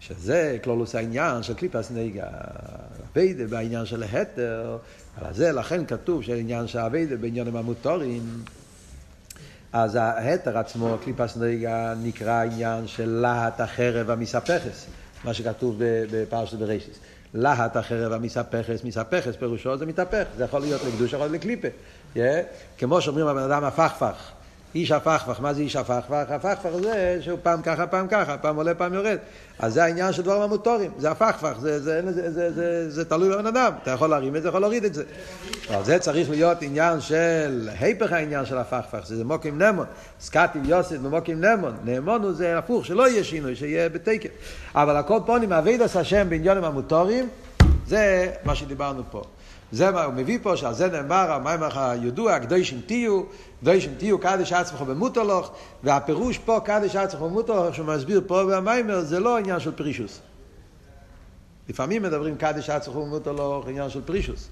שזה כלולוס העניין של קליפס נויגה, אביידה בעניין של ההיתר, על זה לכן כתוב שהעניין של אביידה בעניינים המותרים, אז ההיתר עצמו, קליפס נויגה, נקרא עניין של להט החרב המסהפכס, מה שכתוב בפרשת בראשיס. להט החרב המסהפכס, מסהפכס פירושו זה מתהפך, זה יכול להיות לקדוש, יכול להיות לקליפה. Yeah. כמו שאומרים הבן אדם הפכפך, איש הפכפך, מה זה איש הפכפך? הפכפך זה שהוא פעם ככה, פעם ככה, פעם עולה, פעם יורד. אז זה העניין של דברים המוטורים, זה הפכפך, זה, זה, זה, זה, זה, זה, תלוי בבן אדם, אתה יכול להרים את זה, יכול להוריד את זה. אבל זה צריך להיות עניין של, היפך העניין של הפכפך, זה מוקים נמון, סקטיב יוסף במוקים נמון, נאמון הוא זה הפוך, שלא יהיה שינוי, שיהיה בתקן. אבל הכל פונים, אבידס השם בעניונים המוטורים, זה מה שדיברנו פה. זה מה הוא מביא פה, שעל זה נאמר, המים הידוע, קדושים תהיו, קדושים תהיו קדש עצמך במוטולוך, והפירוש פה קדש עצמך במוטולוך, שהוא מסביר פה במיימר, זה לא עניין של פרישוס. לפעמים מדברים קדש עצמך במוטולוך, עניין של פרישוס.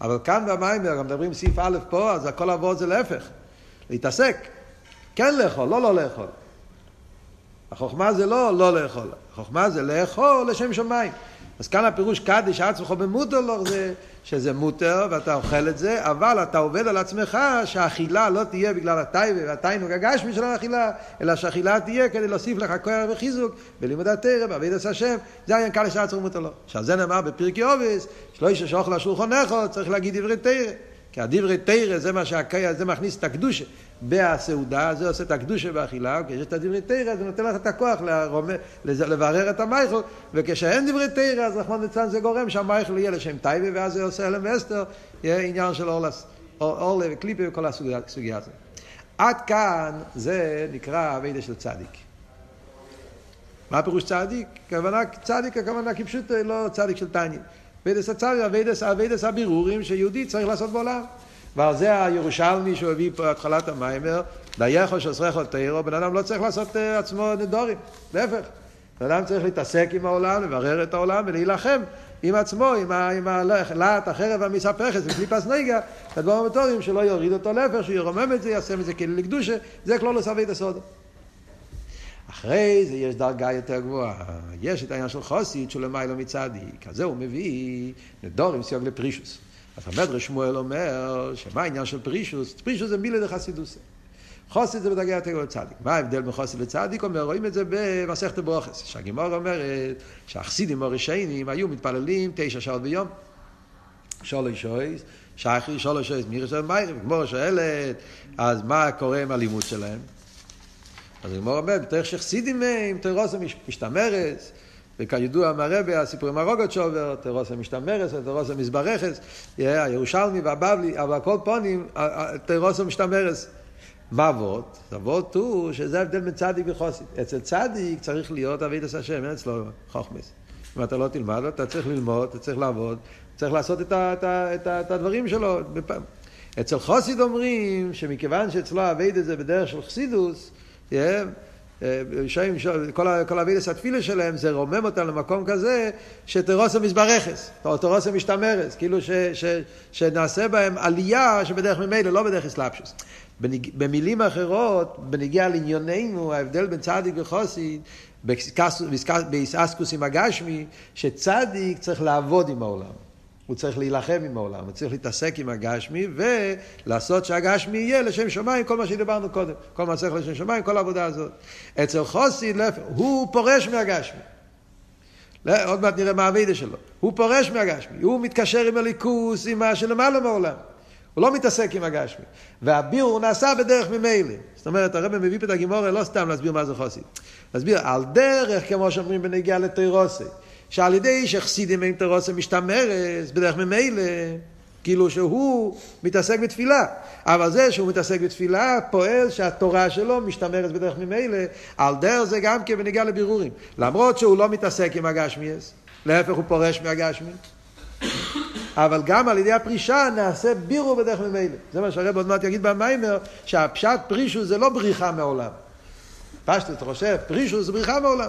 אבל כאן במיימר, מדברים סעיף א' פה, אז הכל עבור זה להפך. להתעסק. כן לאכול, לא לא לאכול. החוכמה זה לא לא לאכול, החוכמה זה לאכול לשם שמיים. אז כאן הפירוש קדיש עצמך במותר לו זה שזה מותר ואתה אוכל את זה, אבל אתה עובד על עצמך שהאכילה לא תהיה בגלל הטייבה והטיינוג הגשמי של האכילה, אלא שהאכילה תהיה כדי להוסיף לך כוח וחיזוק בלימוד התרא, בעבידת השם, זה העניין קדיש עצמך במותר לו. עכשיו זה נאמר בפרקי אובס, שלא איש שאוכל לשולחונך, צריך להגיד דברי תרא. כי הדברי תרא זה מה שהקיה, זה מכניס את הקדושה בסעודה, זה עושה את הקדושה באכילה, וכשיש את הדברי תרא זה נותן לך את הכוח לרומ... לברר את המייכל, וכשאין דברי תרא אז רחמון ליצלן זה גורם שהמייכל יהיה לשם טייבה, ואז זה עושה אלם ואסתר, יהיה עניין של אורלס, אורלה וקליפה וכל הסוגיה הזאת. עד כאן זה נקרא אבידה של צדיק. מה פירוש צדיק? כוונה, צדיק הכוונה כפשוט לא צדיק של תניא. אבידס הצדיק, אבידס, הבירורים שיהודי צריך לעשות בעולם. ועל זה הירושלמי שהוא הביא פה התחלת המיימר, דייכו שאסריכו תירו, בן אדם לא צריך לעשות uh, עצמו נדורים, להפך. בן אדם צריך להתעסק עם העולם, לברר את העולם ולהילחם עם עצמו, עם הלהט החרב המספכת, עם קליפס נגע, את הדברים המטורים שלא יוריד אותו להפך, שהוא ירומם את זה, יעשה מזה כאילו לקדושה, זה כלול לסבי דסודו. אחרי זה יש דרגה יותר גבוהה. יש את העניין של חוסית של למיילו מצדיק. אז זה הוא מביא נדורים סיוג לפרישוס. אז המדרש שמואל אומר, שמה העניין של פרישוס? פרישוס זה מילה דחסידוסה. חוסית זה בדרגה יותר גבוהה צדיק. מה ההבדל בין חוסית לצדיק? אומר, רואים את זה במסכת ברוכס. שהגימור אומרת שהחסידים הרשעים היו מתפללים תשע שעות ביום. שולש שויס, שחרי שולש שויס, מירי של מיירים, גמור שואלת, אז מה קורה עם הלימוד שלהם? אז הגמור אומר, בתוך שחסידים הם, תרוסה משתמרת, וכידוע מהרבה, הסיפור עם הרוגות שובר, תרוסה משתמרת, תרוסה מזברכס, הירושלמי והבבלי, אבל כל פונים, תרוסה משתמרת. מה אבות? אבות הוא שזה ההבדל בין צדיק וחוסית. אצל צדיק צריך להיות אבידס השם, אין אצלו חוכמס. אם אתה לא תלמד, אתה צריך ללמוד, אתה צריך לעבוד, צריך לעשות את, ה, את, ה, את, ה, את הדברים שלו. אצל חוסיד אומרים שמכיוון שאצלו אבידס זה בדרך של חסידוס, שאים, כל אבידס התפילה שלהם זה רומם אותם למקום כזה שתרוסם מזברכס, או תרוסם משתמרס, כאילו ש, ש, שנעשה בהם עלייה שבדרך ממילא, לא בדרך אסלאפשוס. במילים אחרות, בנגיע לענייננו, ההבדל בין צדיק וחוסיד, באיסאסקוס עם הגשמי, שצדיק צריך לעבוד עם העולם. הוא צריך להילחם עם העולם, הוא צריך להתעסק עם הגשמי ולעשות שהגשמי יהיה לשם שמיים, כל מה שדיברנו קודם, כל מה צריך לשם שמיים, כל העבודה הזאת. אצל חוסיד, הוא פורש מהגשמי. לא, עוד מעט נראה מה המידע שלו. הוא פורש מהגשמי, הוא מתקשר עם הליכוס, עם מה שלמעלה מעולם. הוא לא מתעסק עם הגשמי. והביור נעשה בדרך ממילא. זאת אומרת, הרב מביא פה את הגימורה לא סתם להסביר מה זה חסיד. להסביר על דרך, כמו שאומרים בנגיעה לתירוסי. שעל ידי שחסידים עם תירוסי משתמרס בדרך ממילא. כאילו שהוא מתעסק בתפילה. אבל זה שהוא מתעסק בתפילה פועל שהתורה שלו משתמרת בדרך ממילא, על דרך זה גם כן בניגע לבירורים. למרות שהוא לא מתעסק עם הגשמיאס, להפך הוא פורש מהגשמי. אבל גם על ידי הפרישה נעשה בירו בדרך ממילא. זה מה שהרב עוד מעט יגיד במיימר, שהפשט פרישו זה לא בריחה מעולם. פשט, אתה חושב, פרישו זה בריחה מעולם.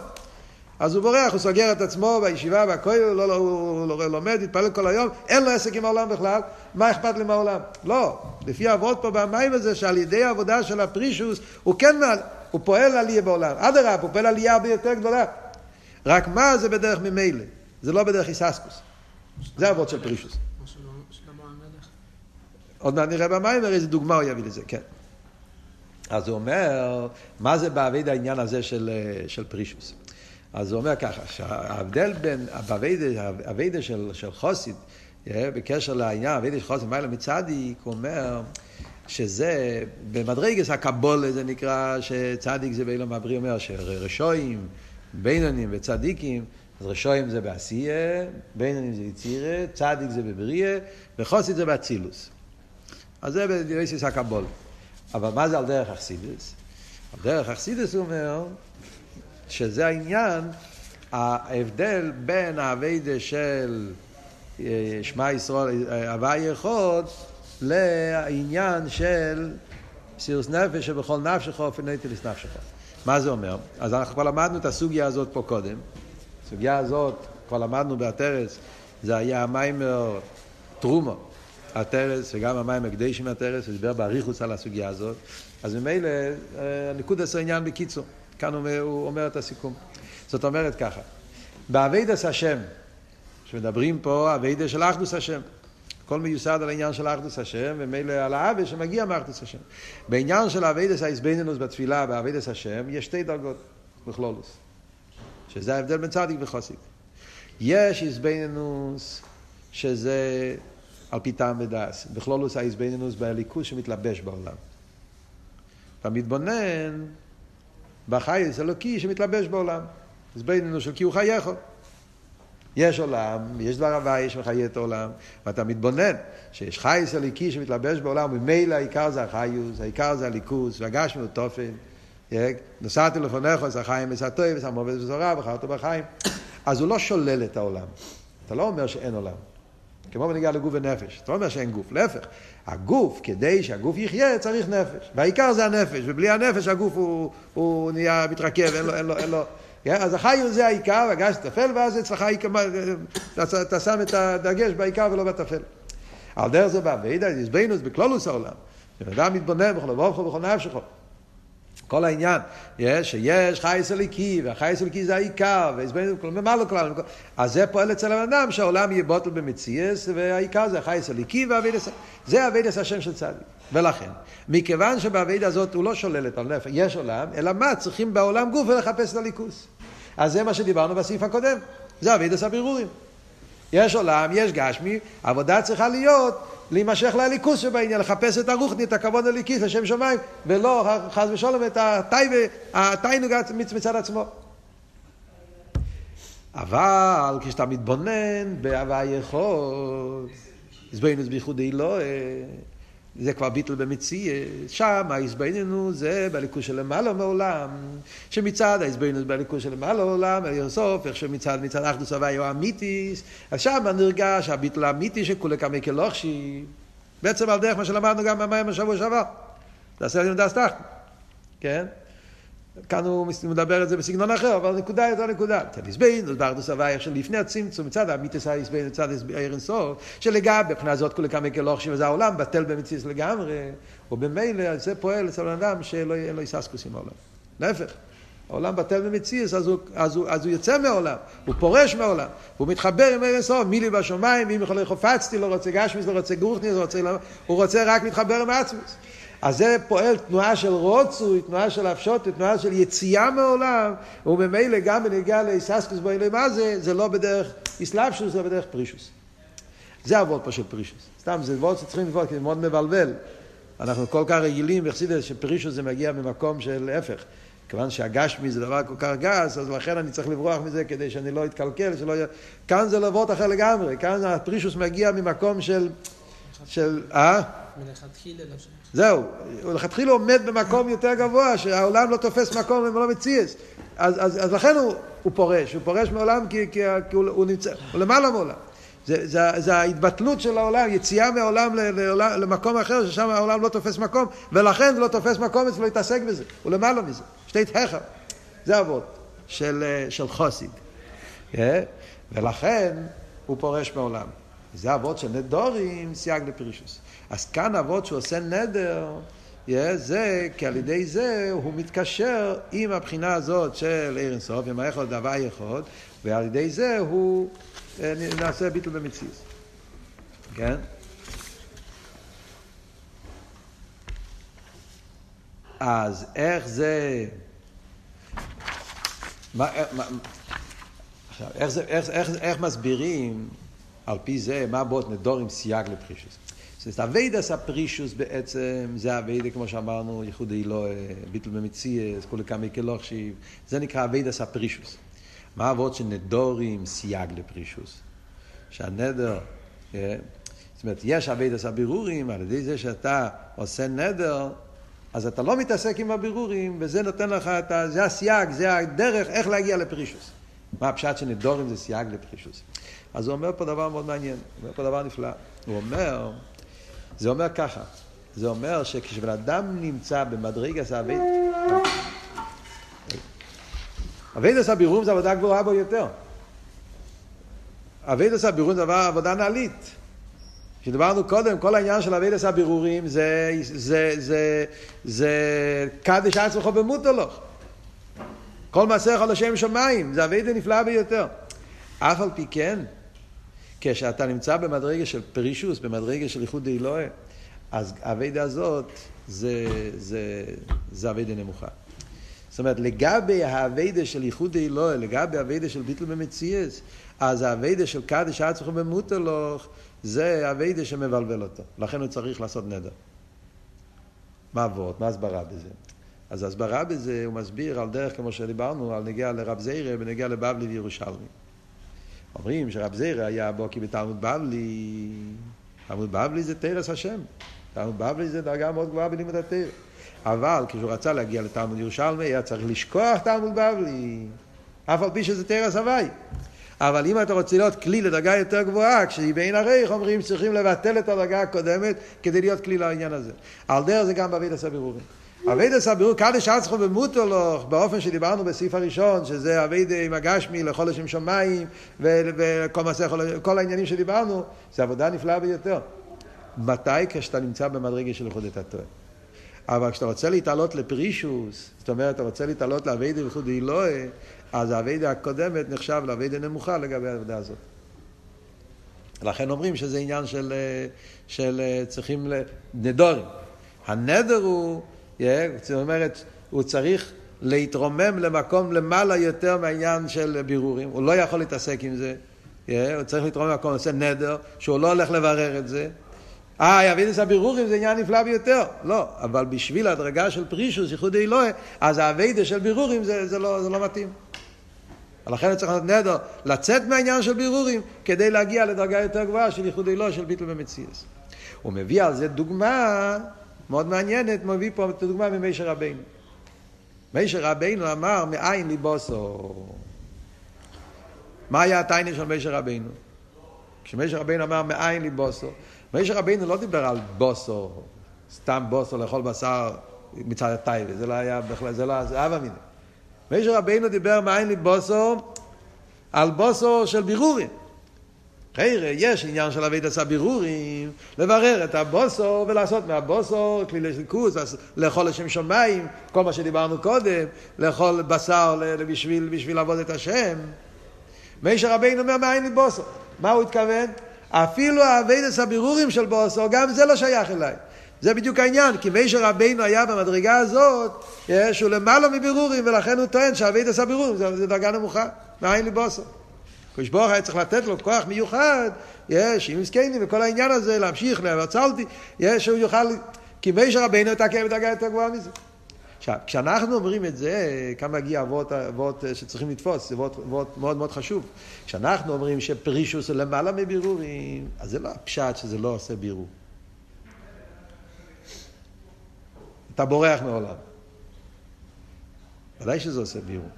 אז הוא בורח, הוא סוגר את עצמו בישיבה, בכולל, לא, לא, הוא לא, לומד, מתפלל כל היום, אין לו עסק עם העולם בכלל, מה אכפת לי מהעולם? לא, לפי העבוד פה במים הזה, שעל ידי העבודה של הפרישוס, הוא כן, הוא פועל עלייה בעולם. אדרבה, הוא פועל עלייה הרבה יותר גדולה. רק מה זה בדרך ממילא? זה לא בדרך איססקוס. זה העבוד של פרישוס. עוד מעט נראה במים, איזה דוגמה הוא יביא לזה, כן. אז הוא אומר, מה זה בעביד העניין הזה של, של פרישוס? אז הוא אומר ככה, שההבדל בין הווידה של, של חוסיד, אה, בקשר לעניין הווידה של חוסיד, מיילה מצדיק, הוא אומר שזה, במדרגס הקבולה זה נקרא שצדיק זה באילום הבריא אומר שרשועים, בינונים וצדיקים, אז רשועים זה בעשייה, בינונים זה יצירה, צדיק זה בבריאה, וחוסיד זה באצילוס. אז זה בדירסיס הקבול. אבל מה זה על דרך אכסידס? על דרך אכסידס הוא אומר שזה העניין, ההבדל בין האביידה של אה, שמע ישראל, אה, הווה יחוד, לעניין של סירוס נפש שבכל נפשך ופנטליס נפשך. מה זה אומר? אז אנחנו כבר למדנו את הסוגיה הזאת פה קודם. הסוגיה הזאת, כבר למדנו בהתרס, זה היה המיימר טרומו, התרס, וגם המיימר קדשי מהתרס, הוא דיבר באריכוס על הסוגיה הזאת. אז ממילא, אה, נקוד עשר עניין בקיצור. כאן הוא, הוא אומר את הסיכום. זאת אומרת ככה, באביידס השם, שמדברים פה, אביידס של אחדוס השם. הכל מיוסד על העניין של אחדוס השם, ומילא על האווה שמגיע מאחדוס השם. בעניין של אביידס האיזבנינוס בתפילה באביידס השם, יש שתי דרגות בכלולוס. שזה ההבדל בין צדיק וחוסיק. יש איזבנינוס שזה על פי טעם ודס. בכלולוס האיזבנינוס בליכוס שמתלבש בעולם. אתה מתבונן בחייס אלוקי שמתלבש בעולם. אז בינינו של כי הוא חייך. יש עולם, יש דבר הוואי שמחיה את העולם, ואתה מתבונן שיש חייס אלוקי שמתלבש בעולם, וממילא העיקר זה החיוס, העיקר זה הליכוס, והגשנו תופן. נוסעתי לפניך, אז החיים וסעתו, וסעמו ובשורה, בחרת בחיים. אז הוא לא שולל את העולם. אתה לא אומר שאין עולם. כמו בניגע לגוף ונפש. אתה לא אומר שאין גוף, להפך. הגוף, כדי שהגוף יחיה, צריך נפש. והעיקר זה הנפש, ובלי הנפש הגוף הוא, הוא נהיה מתרכב, אין לו, אין לו, אין לו. Yeah, אז החיון זה העיקר, הגז תפל, ואז אצלך אתה, אתה שם את הדגש בעיקר ולא בטפל. על דרך זה בא, וידע, יזבנוס בכלולוס העולם. בן אדם מתבונן בכל לבובכו ובכל נפשכו. כל העניין, יש, שיש חייס אליקי, והחייס אליקי זה העיקר, ומה לא כלל, אז זה פועל אצל הבן אדם שהעולם יהיה בוטל במציאס, והעיקר זה החייס אליקי והאבידס, זה אבידס השם של צדיק. ולכן, מכיוון שבאבידה הזאת הוא לא שולל את הנפש, יש עולם, אלא מה? צריכים בעולם גוף ולחפש את הליכוס. אז זה מה שדיברנו בסעיף הקודם, זה אבידס הבירורים. יש עולם, יש גשמי, עבודה צריכה להיות להימשך לליכוס שבעניין, לחפש את הרוחני, את הכבוד הליקיס, לשם שמיים, ולא חס ושלום את התיינוג מצד עצמו. אבל כשאתה מתבונן בהווה יכול, זבנוס בייחוד אלוהי, זה כבר ביטל במציא, שם ההסבננו זה בליכוז של למעלה מעולם, שמצד ההסבננו בליכוז של למעלה מעולם, סוף, איך שמצד מצד אחדוס הוויה אמיתיס, אז שם נרגש הביטל האמיתי שכולי כמי כלוכשי, בעצם על דרך מה שלמדנו גם במים בשבוע שעבר, זה עשה לי מדס תחת, כן? כאן הוא מדבר את זה בסגנון אחר, אבל נקודה היא אותה נקודה. מצד איזבן, אז בארדוס הוויה של לפני הצמצום, מצד המיתוס האיזבן, מצד אירן סוף, שלגבי, מבחינה זאת כולי כמה כלוכשי וזה העולם, בטל במציאות לגמרי, ובמילא זה פועל אצל אדם שלא יססקוס עם העולם. להפך. העולם בטל במציאות, אז, אז, אז הוא יוצא מהעולם, הוא פורש מהעולם, הוא מתחבר עם ארץ סוף, מי לי בשמיים, מי מחולי חופצתי, לא רוצה גשמיס, לא רוצה גורכניס, לא רוצה, הוא רוצה רק להתחבר עם עצמוס. אז זה פועל תנועה של רוצוי, תנועה של הפשוט, תנועה של יציאה מעולם, וממילא גם בנגיעה לאיססקוס בו מה זה, זה לא בדרך איסלאפשוס, זה בדרך פרישוס. זה הוורד פה של פרישוס. סתם, זה וורד שצריכים לבוא, כי זה מאוד מבלבל. אנחנו כל כך רגילים בחסידס שפרישוס זה מגיע ממקום של להפך. כיוון שהגשמי זה דבר כל כך גס, אז לכן אני צריך לברוח מזה כדי שאני לא אתקלקל, שלא. כאן זה לבואות אחר לגמרי, כאן הפרישוס מגיע ממקום של... של... אה? לא. זהו, הוא לכתחילה עומד במקום יותר גבוה, שהעולם לא תופס מקום ולא מציאס. אז, אז, אז לכן הוא, הוא פורש, הוא פורש מעולם כי, כי, כי הוא, הוא נמצא, הוא למעלה מעולם. זה, זה, זה ההתבטלות של העולם, יציאה מהעולם ל- לעולם- למקום אחר, ששם העולם לא תופס מקום, ולכן זה לא תופס מקום אצלו להתעסק בזה, הוא למעלה מזה, שתי תכף. זה אבות של, אה, של חוסיד. אה? ולכן הוא פורש מעולם. זה אבות של נדורים, סייג לפרישוס. אז כאן אבות שהוא עושה נדר, זה, כי על ידי זה הוא מתקשר עם הבחינה הזאת של עיר אינסוף, עם האחד דבר יכול, ועל ידי זה הוא אה, נעשה ביטול במציאות. כן? אז איך זה... מה, איך- מה, איך, זה, איך, איך, איך מסבירים על פי זה מה הפשט נדורים סייג לפרישוס? זאת אביידס הפרישוס בעצם, זה אביידה כמו שאמרנו, ייחודו אילו, ביטל במציאס, כולו קמי כלו חשיב, זה נקרא אביידס הפרישוס. מה הפשט שנדורים סייג לפרישוס? שהנדר, אה, זאת אומרת, יש אביידס הבירורים, על ידי זה שאתה עושה נדר, אז אתה לא מתעסק עם הבירורים, וזה נותן לך את ה... זה הסייג, זה הדרך איך להגיע לפרישוס. מה הפשט שנדורים זה סייג לפרישוס. אז הוא אומר פה דבר מאוד מעניין, הוא אומר פה דבר נפלא. הוא אומר, זה אומר ככה, זה אומר שכשבן אדם נמצא במדרגת האבייד... אביידס הבירורים זה עבודה גבוהה בו יותר. אביידס הבירורים זה דבר עבודה נעלית. כשדיברנו קודם, כל העניין של אביידס הבירורים זה, זה, זה, זה קדש עצמך במותר לוך. כל מעשיך לשם שמיים, זה אביידה נפלאה ביותר. אף על פי כן, כשאתה נמצא במדרגה של פרישוס, במדרגה של ייחודו אילו, אז האביידה הזאת זה, זה, זה אביידה נמוכה. זאת אומרת, לגבי האביידה של איחוד אלוהי, לגבי האביידה של ביטל במציאס, אז האביידה של קדש עצמך במוטולוך, זה אביידה שמבלבל אותו. לכן הוא צריך לעשות נדר. מה עבוד? מה הסברה בזה? אז ההסברה בזה, הוא מסביר על דרך, כמו שדיברנו, על נגיע לרב זיירה ונגיע לבבלי וירושלמי. אומרים שרב זיירה היה בוקי בתלמוד בבלי, תלמוד בבלי זה תרס השם. תלמוד בבלי זה דרגה מאוד גבוהה בלימוד התרס. אבל כשהוא רצה להגיע לתלמוד ירושלמי, היה צריך לשכוח תלמוד בבלי, אף על פי שזה תרס הוואי. אבל אם אתה רוצה להיות כלי לדרגה יותר גבוהה, כשהיא בין הרייך, אומרים צריכים לבטל את הדרגה הקודמת כדי להיות כלי לעניין הזה. על דרך זה גם באבית הסבירורים. אביידס הבירור, קדש עצמך במוטולוך, באופן שדיברנו בסעיף הראשון, שזה אביידה עם הגשמי לכל השם שמיים, וכל מעשה, כל- העניינים שדיברנו, זה עבודה נפלאה ביותר. מתי? כשאתה נמצא במדרגה של איחוד את הטועה. אבל כשאתה רוצה להתעלות לפרישוס, זאת אומרת, אתה רוצה להתעלות לאביידה וייחוד אלוהי, אז האביידה הקודמת נחשב לאביידה נמוכה לגבי העבודה הזאת. לכן אומרים שזה עניין של, אה, של אה, צריכים ל- נדורים. הנדר הוא, זאת אומרת, הוא צריך להתרומם למקום למעלה יותר מהעניין של בירורים. הוא לא יכול להתעסק עם זה. הוא צריך להתרומם למקום, עושה נדר, שהוא לא הולך לברר את זה. אה, יבידס הבירורים זה עניין נפלא ביותר. לא, אבל בשביל הדרגה של פרישוס, ייחוד אלוהי, אז האביידה של בירורים זה, זה, לא, זה לא מתאים. לכן צריך לעשות נדר, לצאת מהעניין של בירורים, כדי להגיע לדרגה יותר גבוהה של ייחוד אלוהי, של ביטל במציאס. הוא מביא על זה דוגמה מאוד מעניינת, מביא פה את הדוגמה ממישר רבינו. מישר רבינו אמר, מאין ליבוסו. מה היה הטיינה של מישר רבינו? כשמישר רבינו אמר, מאין ליבוסו, מישר רבינו לא דיבר על בוסו, סתם בוסו לאכול בשר מצד הטייבה, זה לא היה בכלל, זה לא, זה אבא מיני. מישר רבינו דיבר מאין ליבוסו על בוסו של בירורים. חיירה, יש עניין של אבית עשה בירורים, לברר את הבוסור ולעשות מהבוסור כלי לאלוקוס, לאכול לשם שמיים, כל מה שדיברנו קודם, לאכול בשר בשביל, בשביל לעבוד את השם. מוישה רבינו אומר מאין לי בוסור. מה הוא התכוון? אפילו האביידס הבירורים של בוסור, גם זה לא שייך אליי. זה בדיוק העניין, כי מוישה רבינו היה במדרגה הזאת, שהוא למעלה מבירורים, ולכן הוא טוען שהאביידס הבירורים זה, זה דרגה נמוכה, מאין לי בוסור. הקדוש ברוך היה צריך לתת לו כוח מיוחד, יש, עם זקנים וכל העניין הזה, להמשיך, להצלתי, יש, שהוא יוכל, כי מישר רבינו יתעכב בדרגה יותר גבוהה מזה. עכשיו, כשאנחנו אומרים את זה, כאן מגיע אבות, אבות שצריכים לתפוס, זה אבות מאוד מאוד חשוב. כשאנחנו אומרים שפרישוס למעלה מבירורים, אז זה לא הפשט שזה לא עושה בירור. אתה בורח מעולם. ודאי שזה עושה בירור.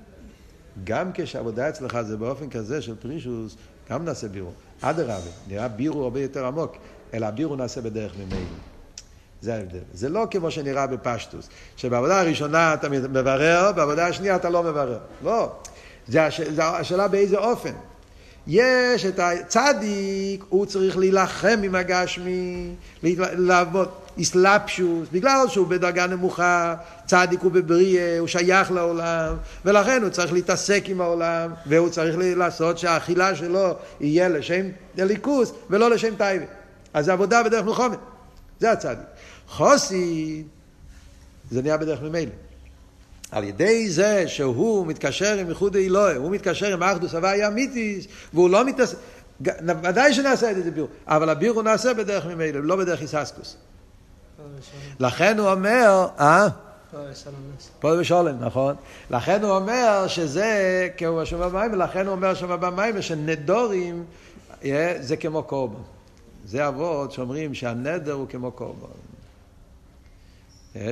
גם כשעבודה אצלך זה באופן כזה של פרישוס, גם נעשה בירור. אדרבה, נראה בירור הרבה יותר עמוק, אלא הבירור נעשה בדרך ממילא. זה ההבדל. זה לא כמו שנראה בפשטוס, שבעבודה הראשונה אתה מברר, בעבודה השנייה אתה לא מברר. לא. זה, הש... זה השאלה באיזה אופן. יש את הצדיק, הוא צריך להילחם עם הגשמי, לעבוד, איסלפשוס, בגלל שהוא בדרגה נמוכה, צדיק הוא בבריאה, הוא שייך לעולם, ולכן הוא צריך להתעסק עם העולם, והוא צריך לעשות שהאכילה שלו יהיה לשם דליקוס ולא לשם טייבה. אז זה עבודה בדרך מלחומת, זה הצדיק. חוסי, זה נהיה בדרך ממילא. על ידי זה שהוא מתקשר עם ייחוד אלוהי, הוא מתקשר עם אחדוס הוואי אמיתיס, והוא לא מתעסק, ודאי שנעשה את זה ביור, אבל הביור נעשה בדרך ממילא, לא בדרך איססקוס. לכן הוא אומר, אה? פה ושולם, נכון. לכן הוא אומר שזה, כמו שם במים, ולכן הוא אומר שם במים, שנדורים זה כמו קורבן. זה אבות שאומרים שהנדר הוא כמו קורבן.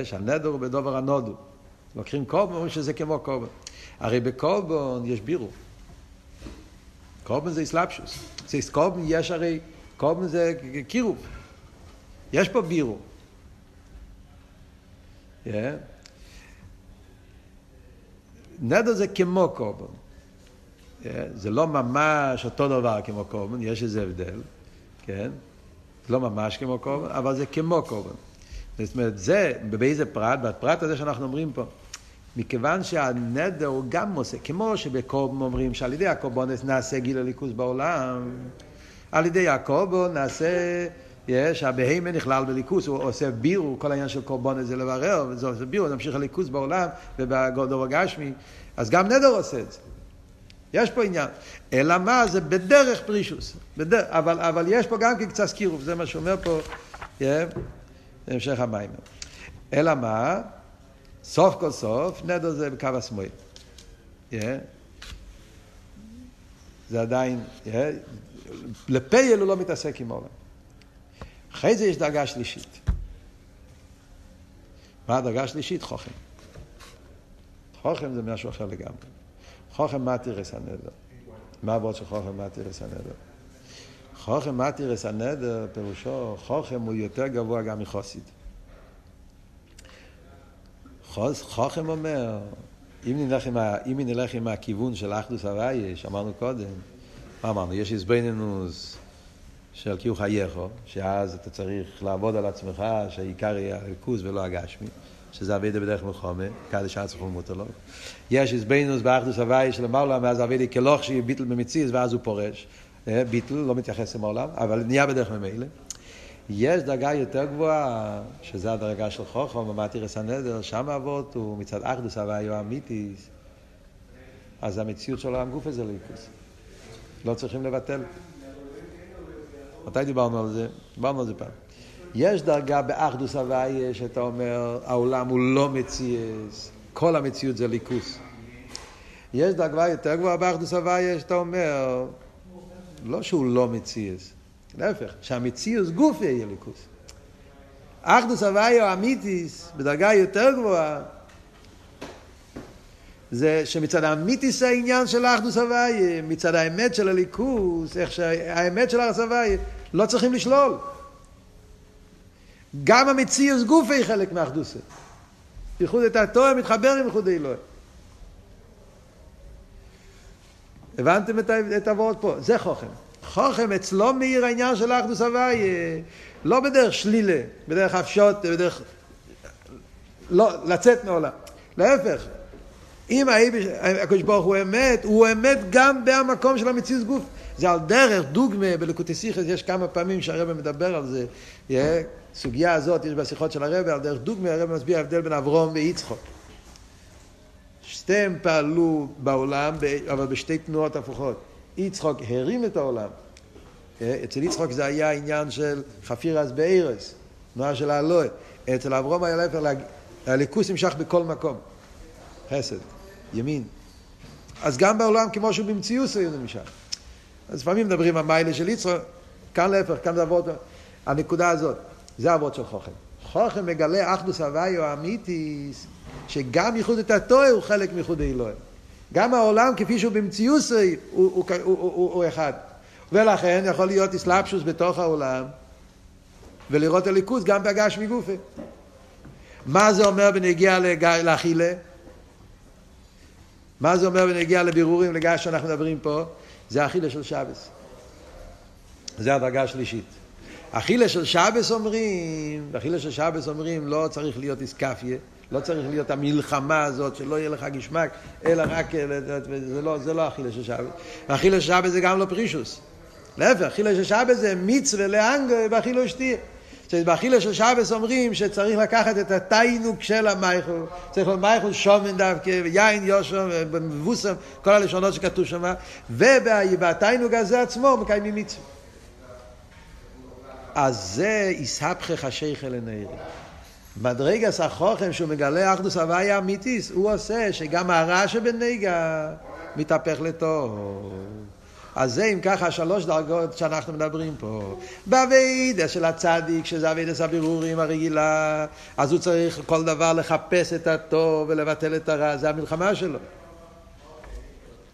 שהנדר הוא בדובר הנודו. לוקחים קורבן, אומרים שזה כמו קורבן. הרי בקורבן יש בירו. קורבן זה אסלאפשוס. קורבן יש הרי, קורבן זה קירוב. יש פה בירו. נדר זה כמו קורבן. זה לא ממש אותו דבר כמו קורבן, יש איזה הבדל, כן? לא ממש כמו קורבן, אבל זה כמו קורבן. זאת אומרת, זה, באיזה פרט? בפרט הזה שאנחנו אומרים פה. מכיוון שהנדר הוא גם עושה, כמו שבקורבן אומרים שעל ידי הקורבנס נעשה גיל הליכוז בעולם, על ידי הקורבן נעשה, יש, הבהמה נכלל בליכוס, הוא עושה בירו, כל העניין של קורבן זה לברר, וזה עושה בירו, נמשיך הליכוס בעולם ובגודו הגשמי, אז גם נדר עושה את זה. יש פה עניין. אלא מה? זה בדרך פרישוס. בדרך, אבל, אבל יש פה גם כן קצת קירוב, זה מה שאומר פה, yeah, המשך המים. אלא מה? סוף כל סוף, נדר זה בקו השמאל. Yeah. זה עדיין, yeah. לפייל הוא לא מתעסק עם העולם. אחרי זה יש דרגה שלישית. מה הדרגה השלישית? חוכם. חוכם זה משהו אחר לגמרי. חוכם מתירס הנדר. מה עבוד של חוכם מתירס הנדר? חוכם מתירס הנדר, פירושו, חוכם הוא יותר גבוה גם מחוסיד. חוכם אומר, אם נלך עם, ה, אם נלך עם הכיוון של אחדוס הוויה, שאמרנו קודם, מה אמרנו? יש איזבנינוס של קיום חייכו, שאז אתה צריך לעבוד על עצמך, שהעיקר יהיה הריכוז ולא הגשמי, שזה אבידה בדרך מלחומה, כאלה שעה צריכו מותר לו. יש איזבנינוס באחדוס הוויה של המעלה, ואז אבידה כלוך שיהיה ביטל במציז, ואז הוא פורש. אה, ביטל, לא מתייחס עם העולם, אבל נהיה בדרך ממילא. יש דרגה יותר גבוהה, שזה הדרגה של חוכם, במתירס הנדר, שם אבות הוא מצד אחדוס הוויו אמיתיס, אז המציאות של העם גוף הזה ליכוס. לא צריכים לבטל. מתי דיברנו על זה? דיברנו על זה פעם. יש דרגה באחדוס הוויה שאתה אומר, העולם הוא לא מציאס, כל המציאות זה ליכוס. יש דרגה יותר גבוהה באחדוס הוויה שאתה אומר, לא שהוא לא מציאס, להפך, שהמציאוס גוף יהיה ליכוס. אחדוס הוויו אמיתיס, בדרגה יותר גבוהה, זה שמצד האמיתיס העניין של אחדוס הוויה, מצד האמת של הליכוס, איך שהאמת של אחדוס הוויה, לא צריכים לשלול. גם המציאוס גוף היא חלק מאחדוס. ייחוד את התואר מתחבר עם ייחוד אלוהי. הבנתם את הוורד פה? זה חוכם. חוכם אצלו מאיר העניין של אחדוס הוויה, לא בדרך שלילה, בדרך הפשוט, בדרך... לא, לצאת מעולם. להפך, אם הקדוש ברוך הוא אמת, הוא אמת גם במקום של המציאות גוף. זה על דרך דוגמה, בלקוטי סיכס יש כמה פעמים שהרבא מדבר על זה. סוגיה הזאת יש בשיחות של הרבא, על דרך דוגמה הרבא מסביר ההבדל בין אברום ויצחוק. שתיהם פעלו בעולם, אבל בשתי תנועות הפוכות. יצחוק הרים את העולם. אצל יצחוק זה היה עניין של חפירס בארס, תנועה של האלוה. אצל אברום היה להפך, הליכוס נמשך בכל מקום. חסד, ימין. אז גם בעולם, כמו שהוא במציאות, הוא נמשך. אז לפעמים מדברים על מיילה של יצחוק, כאן להפך, כאן זה אבות, הנקודה הזאת, זה אבות של חוכם. חוכם מגלה אחדוס הוויו האמיתיס, שגם ייחוד את התואר הוא חלק מייחוד האלוהים. גם העולם כפי שהוא במציאות הוא, הוא, הוא, הוא, הוא, אחד. ולכן יכול להיות אסלאפשוס בתוך העולם, ולראות הליכוז גם בהגש מגופה. מה זה אומר בנגיע לאכילה? מה זה אומר בנגיע לבירורים, לגש שאנחנו מדברים פה? זה אכילה של שבס. זה הדרגה השלישית. אכילה של שבס אומרים, אכילה של שבס אומרים, לא צריך להיות איסקפיה, לא צריך להיות המלחמה הזאת, שלא יהיה לך גשמק, אלא רק, זה לא, לא אכילה של שבס. אכילה של שבס זה גם לא פרישוס. להפך, אכילה של שבס זה מצווה לאנגו באכילו שתיה. באכילה של שבס אומרים שצריך לקחת את התיינוק של המייכו, צריך להיות מייכו שומן דווקא, ויין יושם, מבוסם, כל הלשונות שכתוב שם, ובתיינוק הזה עצמו מקיימים מצווה. אז זה יסהפכך השייכל לנערי. מדרגס החוכם שהוא מגלה אחדוס הוויה אמיתיס, הוא עושה שגם הרע שבנגע מתהפך לטוב. אז זה אם ככה שלוש דרגות שאנחנו מדברים פה. באביידה של הצדיק, שזה אביידס הבירורים הרגילה, אז הוא צריך כל דבר לחפש את הטוב ולבטל את הרע, זה המלחמה שלו.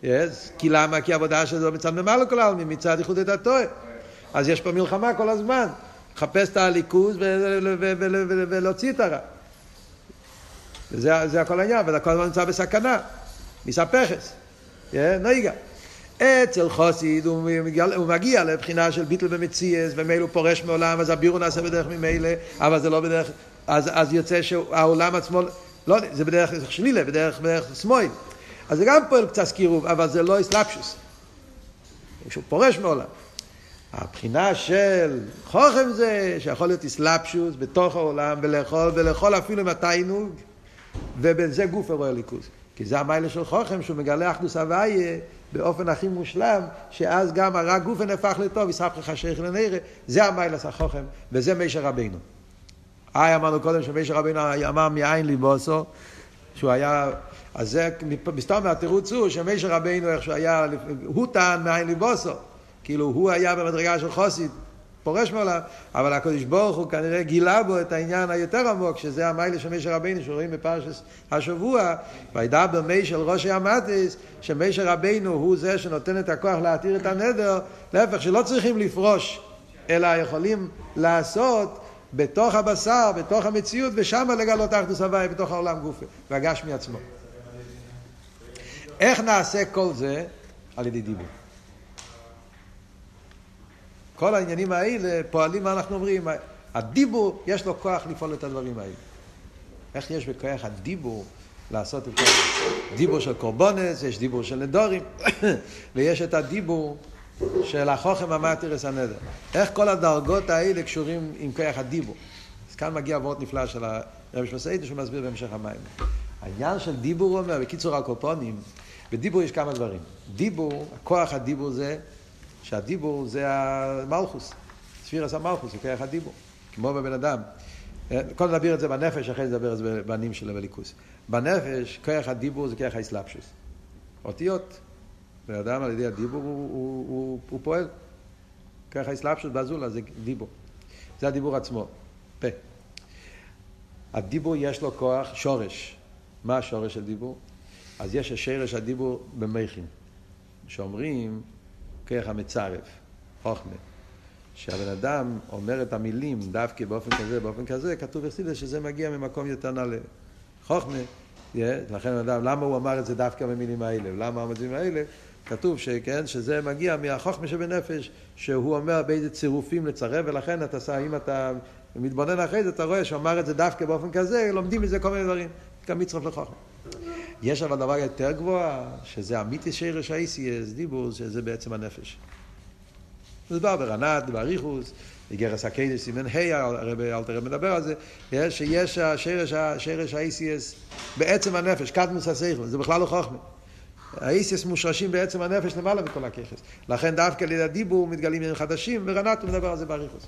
Yes. כי למה? כי העבודה שלו מצד ממלא כל העלמין, מצד איחוד את הטועה. אז יש פה מלחמה כל הזמן. לחפש את הליכוז ולהוציא את הרע. וזה הכל העניין, וזה כל הזמן נמצא בסכנה, מספחס, נויגה. אצל חוסיד הוא מגיע, הוא מגיע לבחינה של ביטל במציאס, ומילא הוא פורש מעולם, אז הבירו נעשה בדרך ממילא, אבל זה לא בדרך, אז, אז יוצא שהעולם עצמו, לא, זה בדרך שלילה, בדרך, בדרך שמאל. אז זה גם פועל קצת קירוב, אבל זה לא אסלאפשוס. כשהוא פורש מעולם. הבחינה של חוכם זה שיכול להיות אסלאפשוס בתוך העולם ולאכול, ולאכול אפילו עם התיינוג, ובזה גוף אירוע ליכוז. כי זה המיילה של חוכם שהוא מגלה אחדוס הוויה באופן הכי מושלם, שאז גם הרע גופן הפך לטוב, יספר לך שייך לנרא, זה המיילה של חוכם, וזה מישר רבינו. היי אמרנו קודם שמישר רבינו אמר מאין ליבוסו, שהוא היה, אז זה מסתום מהתירוץ הוא שמישר רבינו איך שהוא היה, הוא טען מאין ליבוסו. כאילו הוא היה במדרגה של חוסית, פורש מעולם, אבל הקדוש ברוך הוא כנראה גילה בו את העניין היותר עמוק, שזה המיילה של מישר רבינו, שרואים בפרשס השבוע, וידבר מי של ראשי המטס, שמישר רבינו הוא זה שנותן את הכוח להתיר את הנדר, להפך, שלא צריכים לפרוש, אלא יכולים לעשות בתוך הבשר, בתוך המציאות, ושם לגלות אחדוס הוואי בתוך העולם גופה, והגש מעצמו. איך נעשה כל זה? על ידי דיבור. כל העניינים האלה פועלים מה אנחנו אומרים. הדיבור, יש לו כוח לפעול את הדברים האלה. איך יש בכוח הדיבור לעשות את זה? דיבור של קורבונס, יש דיבור של נדורים, [coughs] ויש את הדיבור של החוכם המטרס הנדר. איך כל הדרגות האלה קשורים עם כוח הדיבור? אז כאן מגיע עבוד נפלא של הרב שמסעידו שהוא מסביר בהמשך המים. העניין של דיבור הוא אומר, בקיצור הקופונים, בדיבור יש כמה דברים. דיבור, כוח הדיבור זה שהדיבור זה המלכוס, ספירס המלכוס, זה כרך הדיבור, כמו בבן אדם. קודם נדבר את זה בנפש, אחרי נדבר את זה בנים של הליכוס. בנפש, כרך הדיבור זה כרך האסלאפשוס. אותיות. בן אדם על ידי הדיבור הוא, הוא, הוא, הוא פועל. כרך האסלאפשוס באזולה זה דיבור. זה הדיבור עצמו, פה. הדיבור יש לו כוח שורש. מה השורש של דיבור? אז יש השרש הדיבור במכין. שאומרים כרך המצרף, חוכמה. שהבן אדם אומר את המילים דווקא באופן כזה, באופן כזה, כתוב אכסידס שזה מגיע ממקום יותר נעלה. חוכמה, yeah, לכן אדם, למה הוא אמר את זה דווקא במילים האלה? למה המילים האלה? כתוב שכן, שזה מגיע מהחוכמה שבנפש, שהוא אומר באיזה צירופים לצרף, ולכן אתה, עושה, אם אתה מתבונן אחרי זה, אתה רואה שהוא אמר את זה דווקא באופן כזה, לומדים מזה כל מיני דברים. גם מצרף לחוכמה. יש אבל דבר יותר גבוה, שזה אמיתי שרש האיסיאס, דיבור, שזה בעצם הנפש. מדובר ברנת, באריכוס, בגרס הקיידס סימן ה', הרבי אלתר מדבר על זה, שיש השרש, השרש האיסיאס בעצם הנפש, קדמוס הסייכל, זה בכלל לא חוכמה. האיסיס מושרשים בעצם הנפש למעלה מכל הככס. לכן דווקא ליד הדיבור מתגלים עניינים חדשים, ורנטו מדבר על זה באריכוס.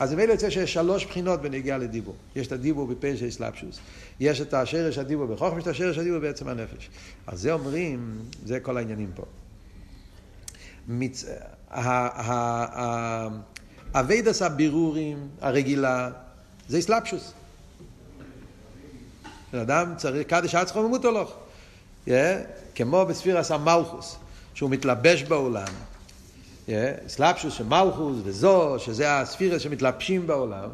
אז ממילא יוצא שיש שלוש בחינות בנגיעה לדיבור. יש את הדיבור בפשע אסלאפשוס, יש את השרש הדיבור בחוכמה, יש את השרש הדיבור בעצם הנפש. אז זה אומרים, זה כל העניינים פה. מצ... אביידס הבירורים הרגילה זה אסלאפשוס. בן אדם צריך, קדש עצמו ומותו לך. כמו בספירס המלכוס, שהוא מתלבש בעולם. סלפשוס של מלכוס וזו, שזה הספירס שמתלבשים בעולם.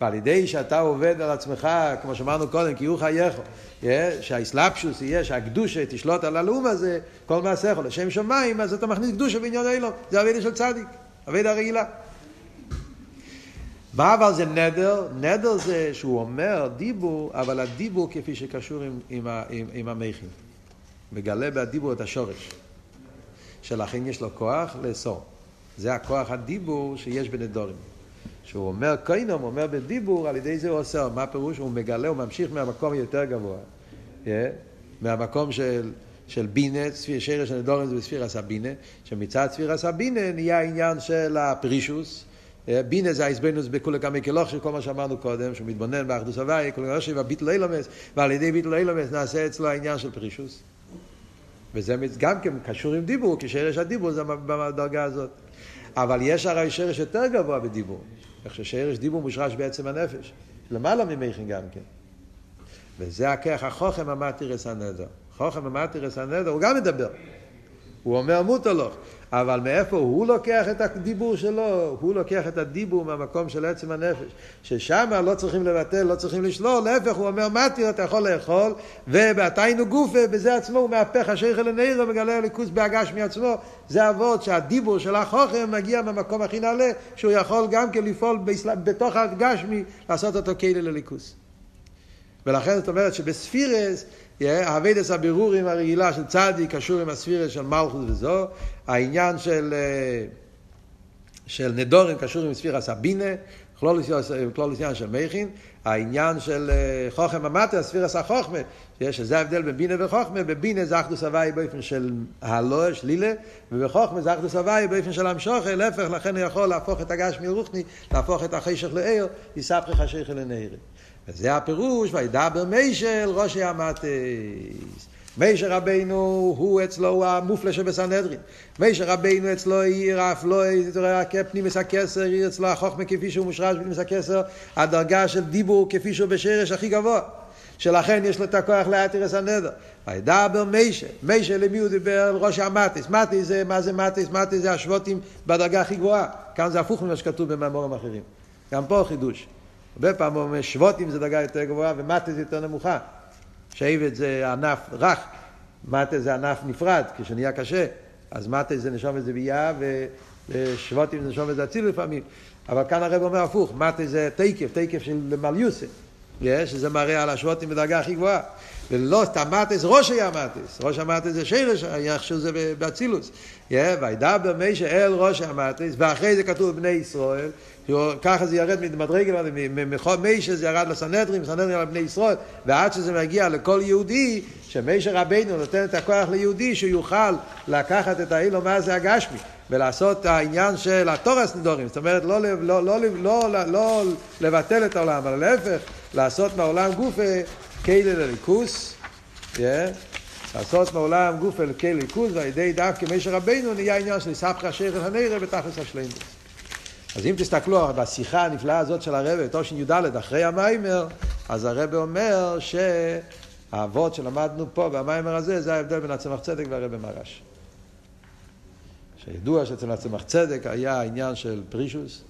ועל ידי שאתה עובד על עצמך, כמו שאמרנו קודם, כי הוא חייך, שהאסלאפשוס יהיה, שהקדושה תשלוט על הלאום הזה, כל מעשיך לשם שמיים, אז אתה מכניס קדושה בעניין אילון. זה אבידה של צדיק, אבידה רגילה. מה אבל זה נדר? נדר זה שהוא אומר דיבור, אבל הדיבור כפי שקשור עם, עם, עם, עם המכין. מגלה בדיבור את השורש. שלכן יש לו כוח לאסור. זה הכוח הדיבור שיש בנדורים. שהוא אומר קוינום, הוא אומר בדיבור, על ידי זה הוא אוסר. מה פירוש? הוא מגלה, הוא ממשיך מהמקום יותר גבוה. Yeah, מהמקום של, של בינה, ספיר שרש הנדורים זה בספיר הסבינה, שמצד ספיר הסבינה נהיה העניין של הפרישוס. בינה זה ההסבנוס בכולי כמה כלוך של כל מה שאמרנו קודם, שהוא מתבונן באחדוס הוואי, כולי כמה והביטל אילומס, ועל ידי ביטל אילומס נעשה אצלו העניין של פרישוס. וזה גם כן קשור עם דיבור, כי שרש הדיבור זה בדרגה הזאת. אבל יש הרי שרש יותר גבוה בדיבור. איך ששרש דיבור מושרש בעצם הנפש. למעלה ממכין גם כן. וזה הכח החוכם המתירס הנדר. חוכם המתירס הנדר, הוא גם מדבר. הוא אומר מוטלוך. אבל מאיפה הוא לוקח את הדיבור שלו? הוא לוקח את הדיבור מהמקום של עצם הנפש. ששם לא צריכים לבטל, לא צריכים לשלול, להפך, הוא אומר, מתיר, אתה יכול לאכול, ובעתיינו גופה, בזה עצמו הוא מהפך השייך אל הנעירו, מגלה ליכוס בהגש מעצמו. זה אבות שהדיבור של החוכר מגיע מהמקום הכי נעלה, שהוא יכול גם כן לפעול בתוך הגשמי, לעשות אותו כאילו לליכוס. ולכן זאת אומרת שבספירס האביידס הבירורים הרגילה של צדיק קשור עם הספירה של מלכוס וזו, העניין של, אה, של נדורים קשור עם ספירה סבינה, כלול עניין של מכין, העניין של אה, חוכם המטה, הספירה סחוכמה, שזה ההבדל בין בינה וחוכמה, בבינה זה אחדוס הוואי באופן של הלא, שלילה, ובחוכמה זה אחדוס הוואי באופן של המשוכה, להפך, לכן הוא יכול להפוך את הגש מרוחני, להפוך את החשך לעיר, יספך חשך לנעירי. וזה הפירוש, וידבר מישל ראשי המטס. מישר רבינו הוא אצלו המופלא שבסנהדרין. מישר רבינו אצלו עיר אף לא פנימס הכסר, עיר אצלו החוכמה כפי שהוא מושרש בפנימס הכסר, הדרגה של דיבור כפי שהוא בשרש הכי גבוה. שלכן יש לו את הכוח להתיר את הנדר. וידבר מישה, מישה למי הוא דיבר? ראש המטיס. מטיס זה, מה זה מטיס? מטיס זה השבותים בדרגה הכי גבוהה. כאן זה הפוך ממה שכתוב במאמורים אחרים. גם פה חידוש. הרבה פעמים אומר שבותים זה דרגה יותר גבוהה ומטה זה יותר נמוכה. שבט זה ענף רך, מטה זה ענף נפרד, כשנהיה קשה, אז מטה זה נשום איזה ביאה ושבותים זה נשום איזה אציל לפעמים. אבל כאן הרב אומר הפוך, מטה זה תקף, תקף של מליוסה, שזה מראה על השבותים בדרגה הכי גבוהה. ולא סתם מטס, ראש היה מטס, ראש המטס זה שרש, איך שזה באצילוס. וידבר מישה אל ראש המטס, ואחרי זה כתוב בני ישראל, ככה זה ירד ממדרגה, מישה זה ירד לסנהדרין, סנהדרין על בני ישראל, ועד שזה מגיע לכל יהודי, שמישה רבינו נותן את הכוח ליהודי, שהוא יוכל לקחת את האילו מה זה הגשמי. ולעשות את העניין של התורס נדורים, זאת אומרת לא, לא, לא, לא, לא, לא לבטל את העולם, אבל להפך, לעשות מהעולם גופה כלי לליכוס, לעשות מעולם גוף אל כלי ליכוס, ועל ידי דווקא משה רבינו נהיה עניין של סבכה שרח הנרא בתכלס השלמות. אז אם תסתכלו בשיחה הנפלאה הזאת של הרב, תושן י"ד, אחרי המיימר, אז הרב אומר שהאבות שלמדנו פה במיימר הזה, זה ההבדל בין הצמח צדק והרב מרש. שידוע שאצל הצמח צדק היה עניין של פרישוס,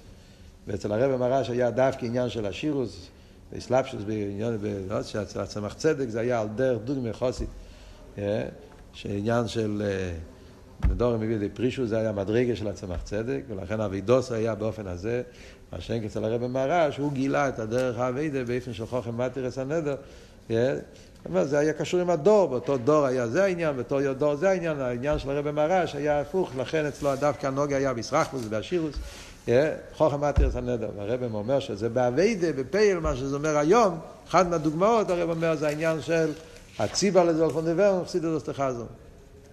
ואצל הרב מרש היה דווקא עניין של השירוס, באסלאפשוס, בעניין, הצמח צדק זה היה על דרך דוגמא חוסית, אה, שעניין של נדור מביא לידי פרישו זה היה מדרגה של הצמח צדק, ולכן אבידוס היה באופן הזה, מה שאין אצל הרב מהר"ש, הוא גילה את הדרך האבידה באופן של חוכם מתירס הנדר. אה, זה היה קשור עם הדור, באותו דור היה זה העניין, באותו דור זה העניין, העניין של הרב מהר"ש היה הפוך, לכן אצלו דווקא הנוגה היה בישרחבוס ובאשירוס. חוכם מתירס הנדר. והרב אומר שזה באביידה, בפייל, מה שזה אומר היום, אחת מהדוגמאות, הרב אומר, זה העניין של הציבה לזולפון דבר, חסידות אסתחזון.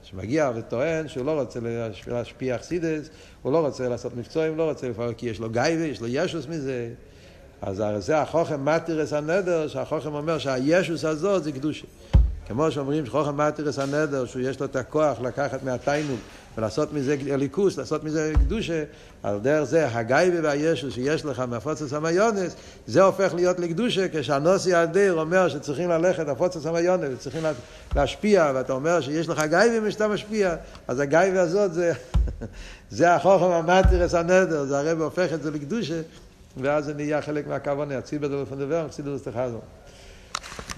שמגיע וטוען שהוא לא רוצה להשפיע אכסידס, הוא לא רוצה לעשות מבצועים, לא רוצה לפעול כי יש לו גייבה, יש לו ישוס מזה. אז זה החוכם מתירס הנדר, שהחוכם אומר שהישוס הזאת זה קדושה. כמו שאומרים שחוכם מתירס הנדר, שיש לו את הכוח לקחת מהתיינוק ולעשות מזה ליכוס, לעשות מזה קדושה, על דרך זה הגייבה והישוס שיש לך מהפוצץ המיונס, זה הופך להיות לקדושה כשהנוסי הדר אומר שצריכים ללכת הפוצץ המיונס וצריכים להשפיע, ואתה אומר שיש לך גייבה ושאתה משפיע, אז הגייבה הזאת זה, [laughs] זה החוכם המתירס הנדר, זה הרב הופך את זה לקדושה. ואז זה נהיה חלק מהכוונה, הציבר דלפון דבר, חסידות אסתחזו.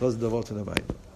לא זה דבר צנביים.